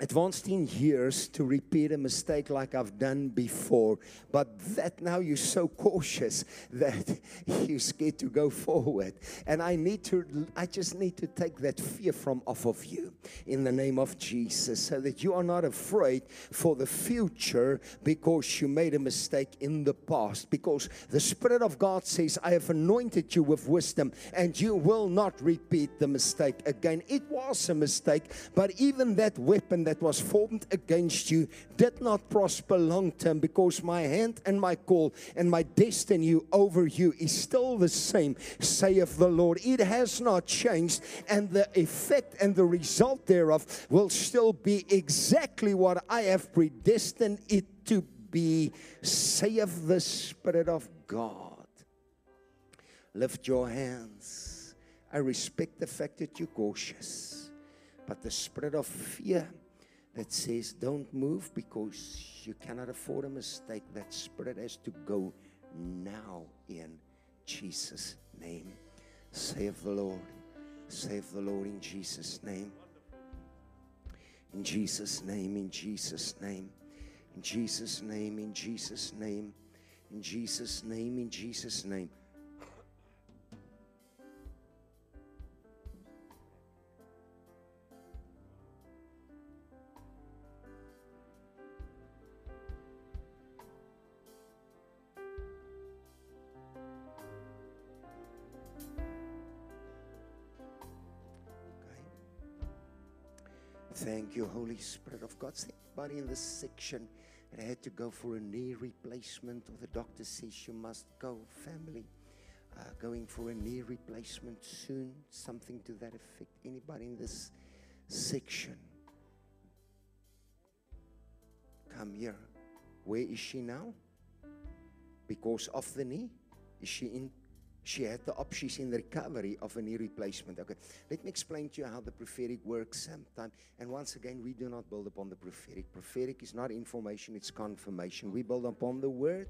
[SPEAKER 1] advanced in years to repeat a mistake like I've done before. But that now you're so cautious that you're scared to go forward. And I need to, I just need to take that fear from off of you in the name of Jesus so that you are not afraid for the future because you made a mistake in the past. Because the Spirit of God says, I have anointed you with wisdom and you will not repeat the mistake again. It was a mistake, but even that weapon that was formed against you did not prosper long term because my hand and my call and my destiny over you is still the same, saith the Lord. It has not changed, and the effect and the result thereof will still be exactly what I have predestined it to be, saith the Spirit of God. Lift your hands. I respect the fact that you're cautious, but the spirit of fear that says, Don't move because you cannot afford a mistake. That spirit has to go now in Jesus' name. Save the Lord. Save the Lord in Jesus' name. In Jesus' name, in Jesus' name, in Jesus' name, in Jesus' name, in Jesus' name, in Jesus' name. Thank you, Spirit of God. Anybody in this section that had to go for a knee replacement, or the doctor says you must go, family, uh, going for a knee replacement soon, something to that effect. Anybody in this section? Come here. Where is she now? Because of the knee? Is she in she had the options in the recovery of a knee replacement. Okay, let me explain to you how the prophetic works sometimes. And once again, we do not build upon the prophetic. Prophetic is not information, it's confirmation. We build upon the word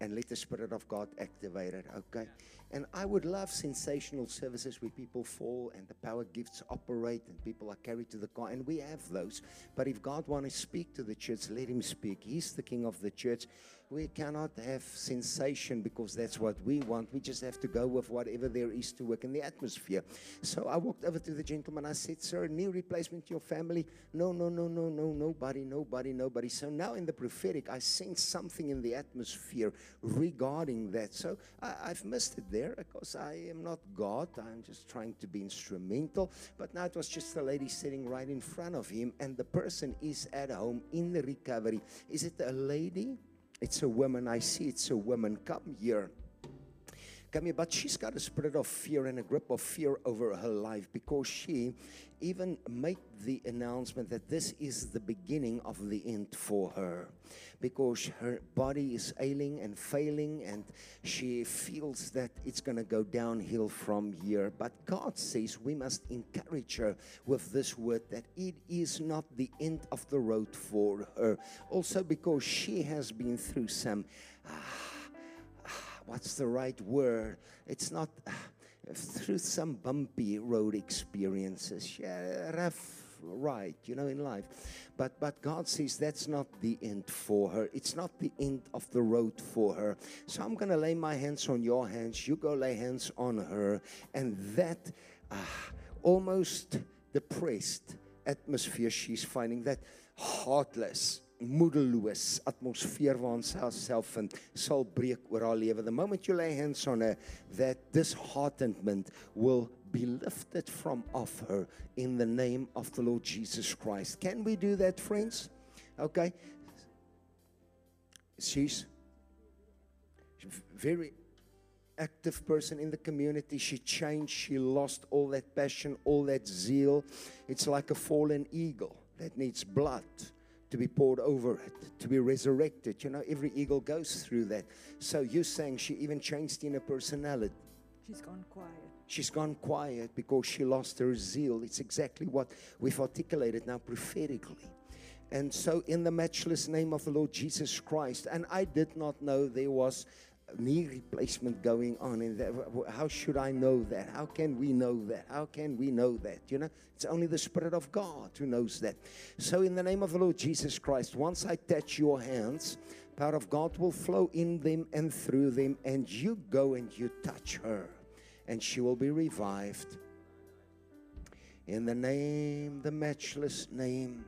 [SPEAKER 1] and let the Spirit of God activate it. Okay. And I would love sensational services where people fall and the power gifts operate and people are carried to the car. And we have those. But if God wants to speak to the church, let him speak. He's the king of the church. We cannot have sensation because that's what we want. We just have to go with whatever there is to work in the atmosphere. So I walked over to the gentleman. I said, Sir, knee replacement to your family? No, no, no, no, no, nobody, nobody, nobody. So now in the prophetic, I sense something in the atmosphere regarding that. So I, I've missed it there because I am not God. I'm just trying to be instrumental. But now it was just a lady sitting right in front of him, and the person is at home in the recovery. Is it a lady? It's a woman. I see it's a woman. Come here. But she's got a spirit of fear and a grip of fear over her life because she even made the announcement that this is the beginning of the end for her. Because her body is ailing and failing and she feels that it's going to go downhill from here. But god says we must encourage her with this word that it is not the end of the road for her. Also because she has been through some ah, what's the right word? It's not uh, through some bumpy road experiences. Yeah, rough ride, you know, in life. But but God says that's not the end for her. It's not the end of the road for her. So I'm gonna lay my hands on your hands. You go lay hands on her, and that uh, almost depressed atmosphere she's finding that heartless moedeloos atmosfeer waarin sy haarself vind sal breek oor haar lewe. The moment you lay hands on her that disheartenment will be lifted from off her in the name of the Lord Jesus Christ. Can we do that friends? Okay. She's very active person in the community. She changed. She lost all that passion, all that zeal. It's like a fallen eagle that needs blood to be poured over it, to be resurrected. You know, every eagle goes through that. So you're saying she even changed in her personality.
[SPEAKER 2] She's gone quiet.
[SPEAKER 1] She's gone quiet because she lost her zeal. It's exactly what we've articulated now prophetically. And so, in the matchless name of the Lord Jesus Christ, and I did not know there was knee replacement going on in that how should i know that? How can we know that? How can we know that? You know it's only the spirit of god who knows that. So in the name of the lord jesus christ once i touch your hands power of god will flow in them and through them and you go and you touch her and she will be revived. In the name the matchless name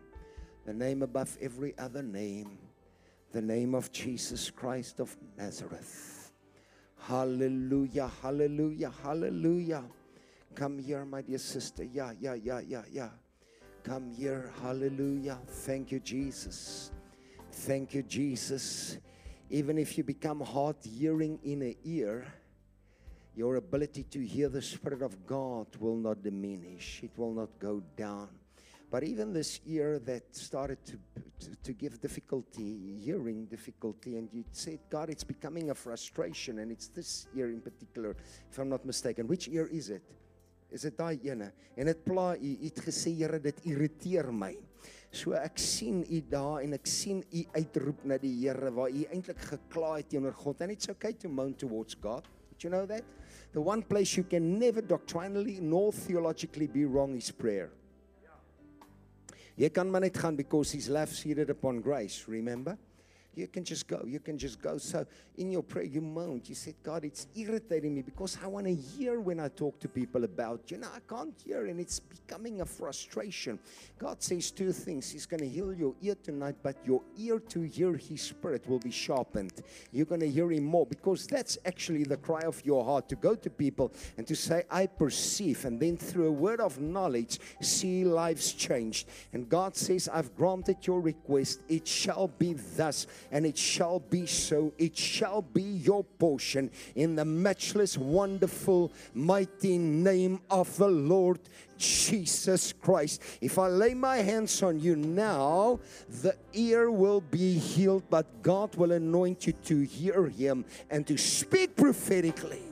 [SPEAKER 1] the name above every other name the name of Jesus Christ of Nazareth. Hallelujah, hallelujah, hallelujah. Come here, my dear sister. Yeah, yeah, yeah, yeah, yeah. Come here, hallelujah. Thank you, Jesus. Thank you, Jesus. Even if you become hard hearing in a ear, your ability to hear the Spirit of God will not diminish, it will not go down. But even this ear that started to, to, to, give difficulty, hearing difficulty, and you said, God, it's becoming a frustration, and it's this ear in particular, if I'm not mistaken. Which ear is it? Is it daai ene? En dit pla u, u het gesê, Here, dit irriteer my. So ek sien u daar en ek sien u uitroep na die Here waar u eintlik gekla het teenoor God. And it's okay to moan towards God. Did you know that? The one place you can never doctrinally nor theologically be wrong is prayer. Jy kan maar net gaan because he's left seated upon grace, remember? You can just go. You can just go. So in your prayer, you moaned. You said, God, it's irritating me because I want to hear when I talk to people about you. Know, I can't hear, and it's becoming a frustration. God says two things. He's going to heal your ear tonight, but your ear to hear His Spirit will be sharpened. You're going to hear Him more because that's actually the cry of your heart to go to people and to say, I perceive. And then through a word of knowledge, see lives changed. And God says, I've granted your request. It shall be thus and it shall be so. It shall be your portion in the matchless, wonderful, mighty name of the Lord Jesus Christ. If I lay my hands on you now, the ear will be healed, but God will anoint you to hear Him and to speak prophetically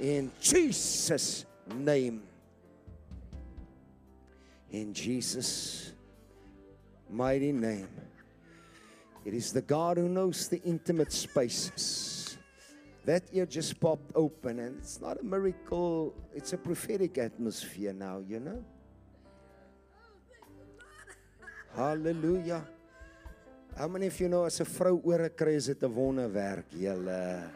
[SPEAKER 1] in Jesus' name. In Jesus' mighty name. It is the God who knows the intimate spaces. That ear just popped open, and it's not a miracle, it's a prophetic atmosphere now, you know? Hallelujah. How many of you know as 'n vrou oor 'n kry is dit 'n wonderwerk, julle?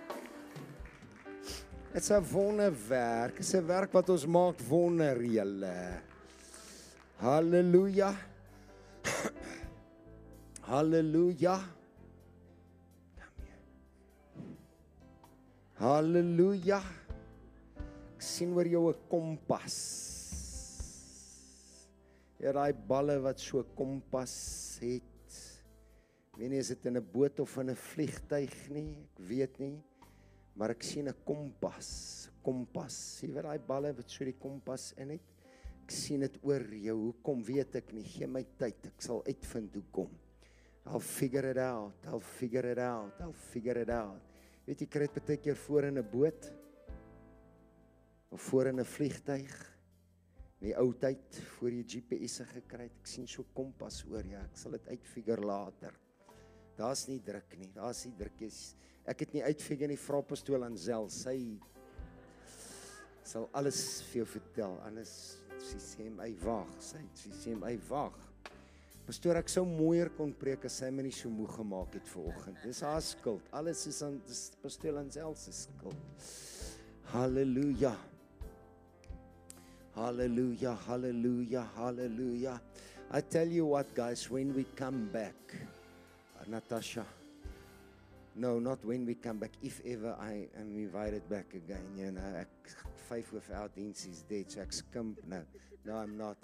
[SPEAKER 1] Dit's 'n wonderwerk. Dit's 'n werk wat ons maak wonder, julle. Hallelujah. Halleluja. Halleluja. Ek sien oor jou 'n kompas. Ja, daai balle wat so kompas het. Weet nie is dit in 'n boot of in 'n vliegtyg nie, ek weet nie. Maar ek sien 'n kompas, kompas. Sien jy daai balle wat so die kompas in het? Ek sien dit oor jou. Hoekom weet ek nie? Gee my tyd. Ek sal uitvind hoekom. I'll figure it out. I'll figure it out. I'll figure it out. Weet jy kry dit baie keer voor in 'n boot of voor in 'n vliegtyg. In die ou tyd voor jy GPS'e gekry het, ek sien so kompas oor ja, ek sal dit uitfigure later. Daar's nie druk nie. Daar's nie druk nie. Ek het nie uitfigure nie, vra pastoor Ansel, sy sal alles vir jou vertel. Anders sy sê my wag, sy sê my wag. Pastoor, ek sou mooier kon preek as sy my nie so moeg gemaak het vanoggend. Dis haar skuld. Alles is aan dis pastoor Ansel se skuld. Halleluja. Hallelujah, hallelujah, hallelujah. I tell you what, guys, when we come back, uh, Natasha, no, not when we come back, if ever I am invited back again, you know, ek vyf oor our diens is dead, so ek skimp no. No, I'm not.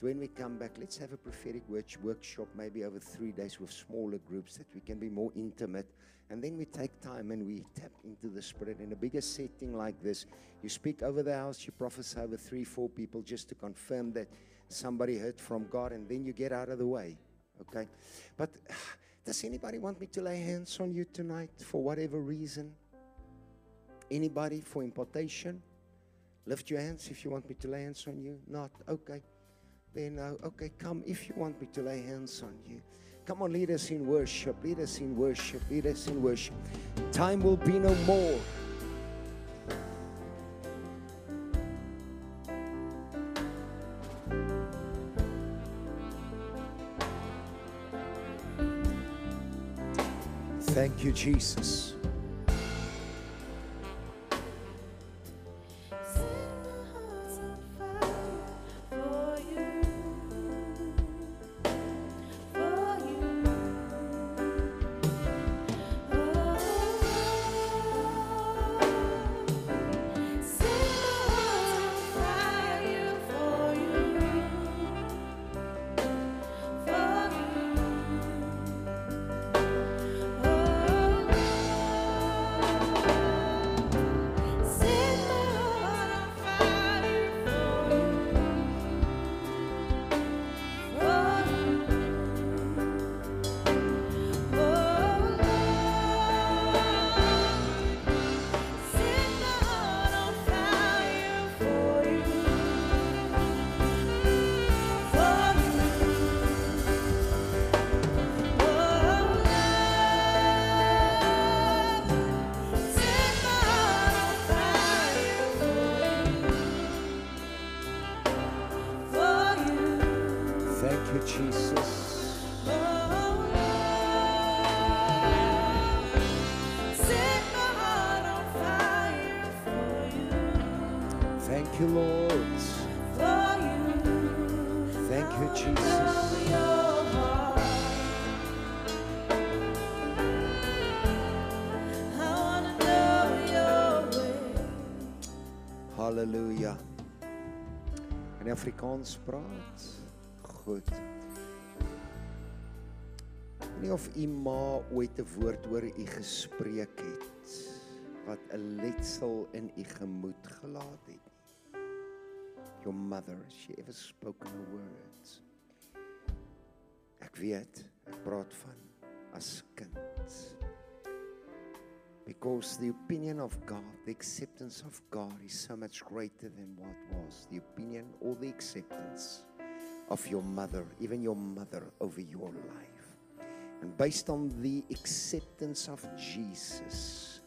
[SPEAKER 1] When we come back, let's have a prophetic workshop, maybe over three days with smaller groups that we can be more intimate and then we take time and we tap into the Spirit. In a bigger setting like this, you speak over the house, you prophesy over three, four people just to confirm that somebody heard from God, and then you get out of the way. Okay? But does anybody want me to lay hands on you tonight for whatever reason? Anybody for impartation? Lift your hands if you want me to lay hands on you. Not? Okay. Then, uh, okay, come if you want me to lay hands on you. Come on, lead us in worship, lead us in worship, lead us in worship. Time will be no more. Thank you, Jesus. Afrikaans praat. Goed. Nie of u ma ooit 'n woord oor u gespreek het wat 'n letsel in u gemoed gelaat het nie. Your mother, she ever spoken a word. Ek weet, ek praat van as kind because the opinion of God, the acceptance of God is so much greater than what was the opinion or the acceptance of your mother, even your mother over your life. And based on the acceptance of Jesus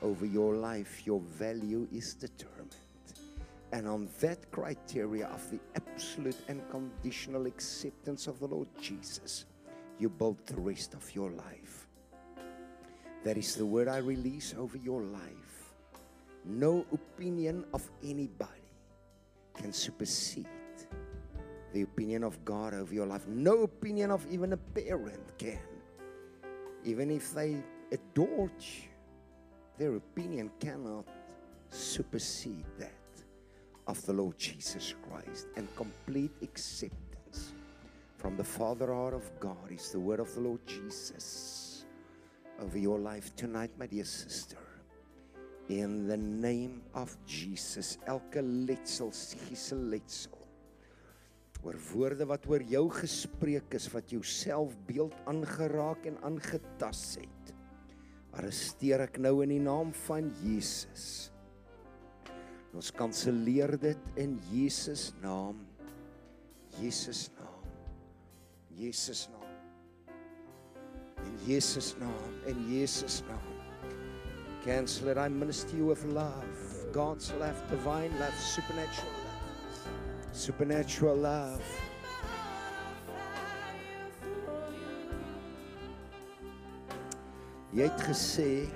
[SPEAKER 1] over your life, your value is determined. And on that criteria of the absolute and conditional acceptance of the Lord Jesus, you build the rest of your life. That is the word I release over your life. No opinion of anybody can supersede the opinion of God over your life. No opinion of even a parent can. Even if they adored you, their opinion cannot supersede that of the Lord Jesus Christ. And complete acceptance from the Father heart of God is the word of the Lord Jesus over your life tonight, my dear sister. In the name of Jesus, elke letsel, psigiese letsel oor woorde wat oor jou gespreek is wat jou selfbeeld aangeraak en aangetas het. Arresteer ek nou in die naam van Jesus. Ons kanselleer dit in Jesus naam. Jesus naam. Jesus naam. In Jesus name. In Jesus name. Cancel it. I minister you with love. God's love, divine love, supernatural love. Supernatural love. Jy het gesê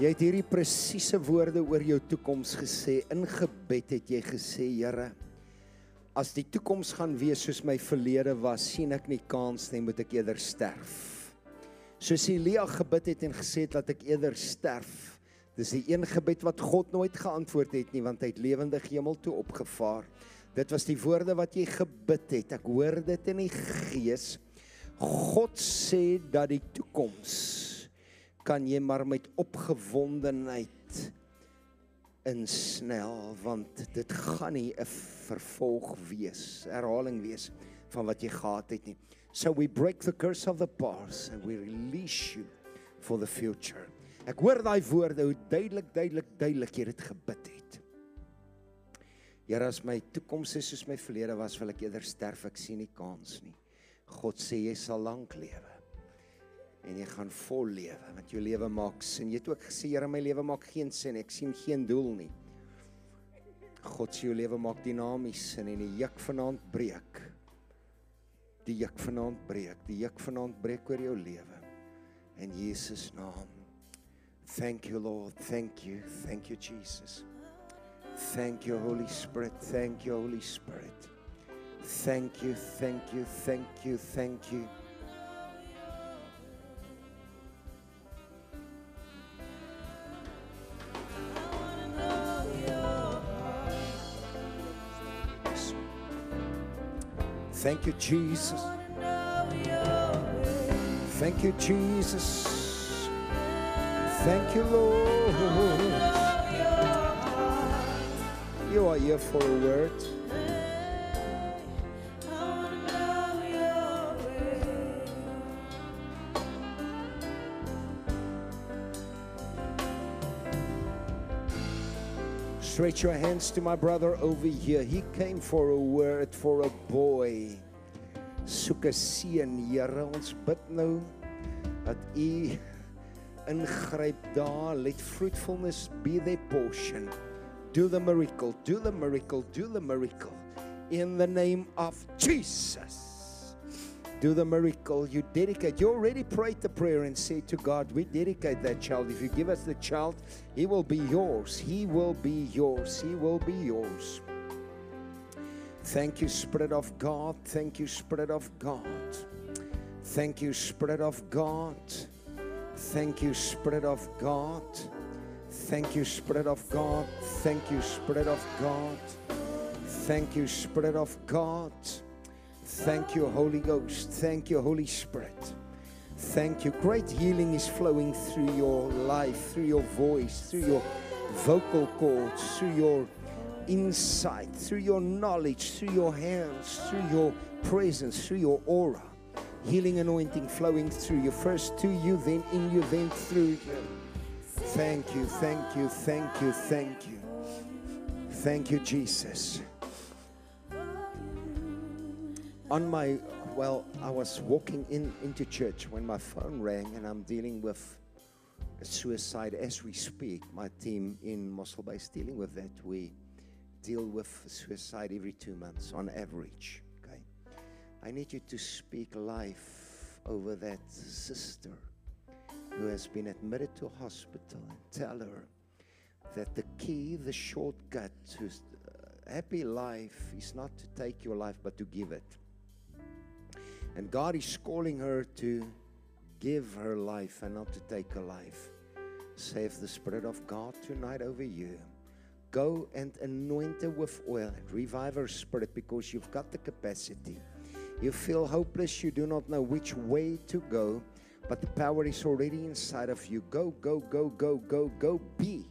[SPEAKER 1] Jy het hierdie presiese woorde oor jou toekoms gesê. In gebed het jy gesê, Here, as die toekoms gaan wees soos my verlede was, sien ek nie kans nie, moet ek eerder sterf. Soos Elia gebid het en gesê het dat ek eerder sterf. Dis die een gebed wat God nooit geantwoord het nie, want hy het lewendig hemel toe opgevaar. Dit was die woorde wat jy gebid het. Ek hoor dit in die gees. God sê dat die toekoms kan jy maar met opgewondenheid insnel want dit gaan nie 'n vervolg wees, herhaling wees van wat jy gehad het nie. So we break the curse of the past and we release you for the future. Ek hoor daai woorde hoe duidelik duidelik duidelik jy dit gebid het. Here as my toekoms is soos my verlede was, wil ek eerder sterf, ek sien nie kans nie. God sê jy sal lank lewe en jy gaan vol lewe want jou lewe maak sin. Jy het ook gesê Here my lewe maak geen sin. Ek sien geen doel nie. God se jou lewe maak dinamies sin en die juk vanaand breek. Die juk vanaand breek. Die juk vanaand breek oor jou lewe. In Jesus naam. Thank you Lord. Thank you. Thank you Jesus. Thank you Holy Spirit. Thank you Holy Spirit. Thank you. Thank you. Thank you. Thank you. Thank you, Jesus. Thank you, Jesus. Thank you, Lord. You are here for a word. Stretch your hands to my brother over here. He came for a word for a boy. Soek 'n seun, Here. Ons bid nou dat U ingryp daar. Let fruitfulness be their portion. Do the miracle. Do the miracle. Do the miracle. In the name of Jesus. Do the miracle. You dedicate. You already prayed the prayer and said to God, We dedicate that child. If you give us the child, he will be yours. He will be yours. He will be yours. Thank you, Spirit of God. Thank you, Spirit of God. Thank you, Spirit of God. Thank you, Spirit of God. Thank you, Spirit of God. Thank you, Spirit of God. Thank you, Spirit of God. Thank you, Holy Ghost. Thank you, Holy Spirit. Thank you. Great healing is flowing through your life, through your voice, through your vocal cords, through your insight, through your knowledge, through your hands, through your presence, through your aura. Healing anointing flowing through you, first to you, then in you, then through you. Thank you, thank you, thank you, thank you. Thank you, Jesus. On my well i was walking in into church when my phone rang and i'm dealing with suicide as we speak. My team in Mossel Bay is dealing with that. We deal with suicide every two months on average okay? I need you to speak life over that sister who has been admitted to hospital and tell her that the key the shortcut to uh, happy life is not to take your life but to give it and God is calling her to give her life and not to take her life. Save the Spirit of God tonight over you. Go and anoint her with oil revive her spirit because you've got the capacity. You feel hopeless, you do not know which way to go, but the power is already inside of you. Go, go, go, go, go, go, be.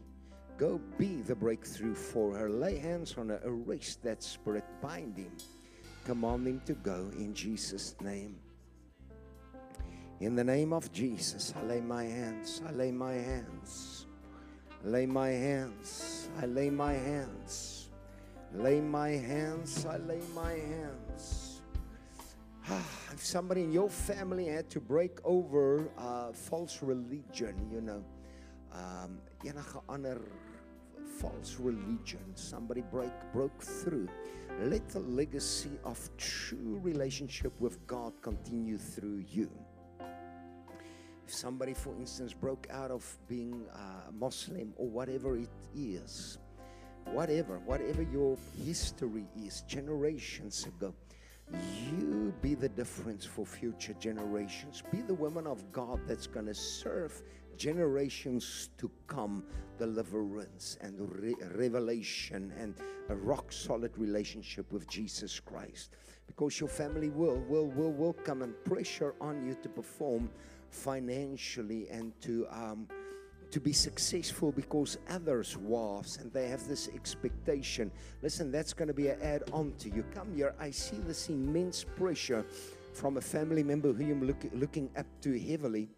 [SPEAKER 1] Go be the breakthrough for her. Lay hands on her, arrest that spirit, bind him, command him to go in Jesus' name. In the name of Jesus, I lay my hands, I lay my hands, lay my hands, I lay my hands, lay my hands, I lay my hands. if somebody in your family had to break over false religion, you know, um, false religion, somebody break broke through. Let the legacy of true relationship with God continue through you. If somebody, for instance, broke out of being a Muslim or whatever it is, whatever, whatever your history is, generations ago, you be the difference for future generations. Be the woman of God that's going to serve generations to come deliverance and re- revelation and a rock solid relationship with Jesus Christ. Because your family will, will, will, will come and pressure on you to perform financially and to um, to be successful because others was and they have this expectation. Listen that's going to be an add on to you. Come here i see this immense pressure from a family member who i'm look, looking up to heavily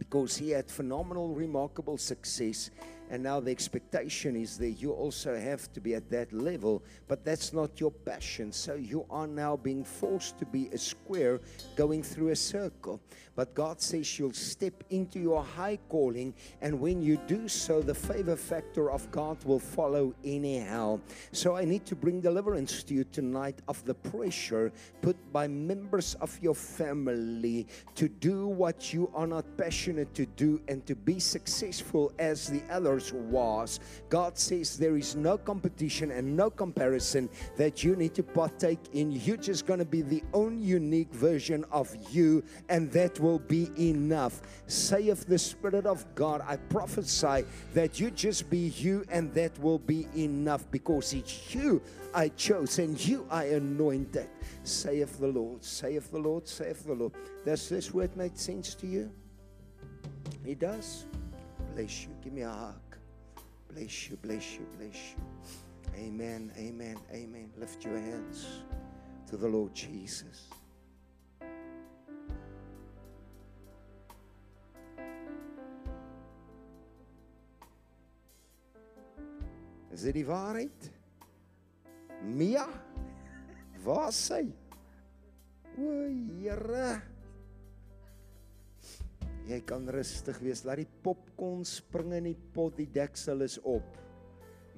[SPEAKER 1] because he had phenomenal remarkable success and now the expectation is that you also have to be at that level, but that's not your passion. So you are now being forced to be a square going through a circle. But God says you'll step into your high calling, and when you do so, the favor factor of God will follow anyhow. So I need to bring deliverance to you tonight of the pressure put by members of your family to do what you are not passionate to do and to be successful as the others was. God says there is no competition and no comparison that you need to partake in. You're just going to be the own unique version of you, and that will be enough. Saith the Spirit of God, I prophesy that you just be you, and that will be enough because it's you I chose and you I anointed. Saith the Lord, saith the Lord, saith the Lord. Does this word make sense to you? It does. Bless you. Give me a hug. Bless you, bless you, bless you. Amen, amen, amen. Lift your hands to the Lord Jesus. Is die waarheid? Mia? Waar sy? O, Here. Jy kan rustig wees. Laat die popcorn spring in die pot, die deksel is op.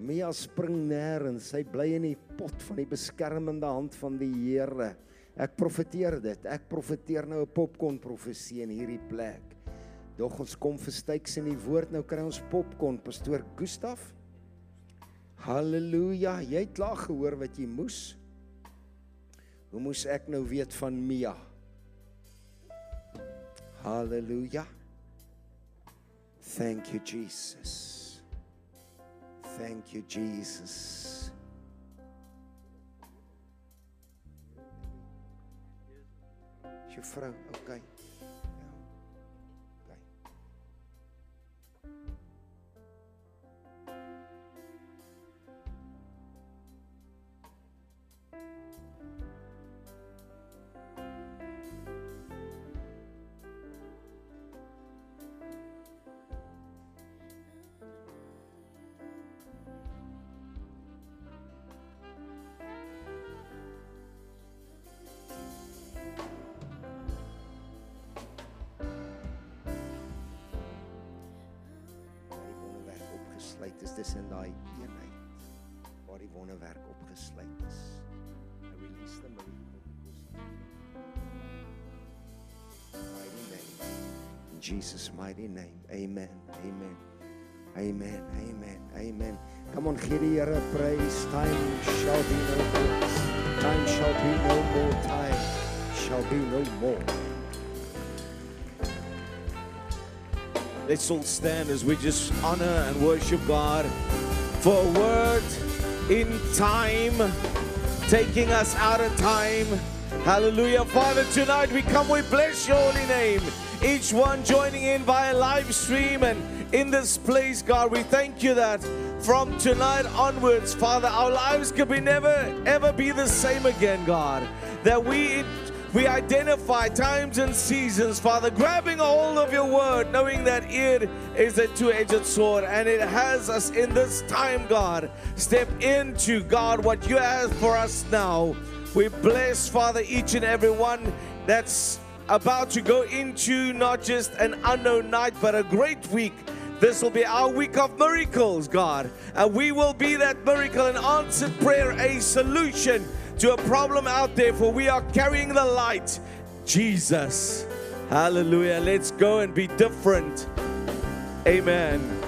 [SPEAKER 1] Mia spring nêrens. Sy bly in die pot van die beskermende hand van die Here. Ek profeteer dit. Ek profeteer nou 'n popcorn profesie in hierdie plek. Dog ons kom verstyks in die woord. Nou kry ons popcorn, pastoor Gustaf. Halleluja. Jy het klaar gehoor wat jy moes. Hoe moes ek nou weet van Mia? Hallelujah. Thank you, Jesus. Thank you, Jesus. Vrou, okay. is Jesus mighty name. Amen. Amen. Amen. Amen. Amen. Come on, die Here praise. Time shall be no more. Time shall be no more. Time shall be no more. Let's all stand as we just honor and worship God for a word in time, taking us out of time
[SPEAKER 2] Hallelujah. Father, tonight we come, we bless your holy name. Each one joining in via live stream and in this place, God, we thank you that from tonight onwards, Father, our lives could be never ever be the same again, God. That we we identify times and seasons, Father, grabbing hold of your word, knowing that it is a two edged sword and it has us in this time, God. Step into, God, what you have for us now. We bless, Father, each and every one that's about to go into not just an unknown night, but a great week. This will be our week of miracles, God. And we will be that miracle, an answered prayer, a solution to a problem out there, for we are carrying the light, Jesus. Hallelujah. Let's go and be different. Amen.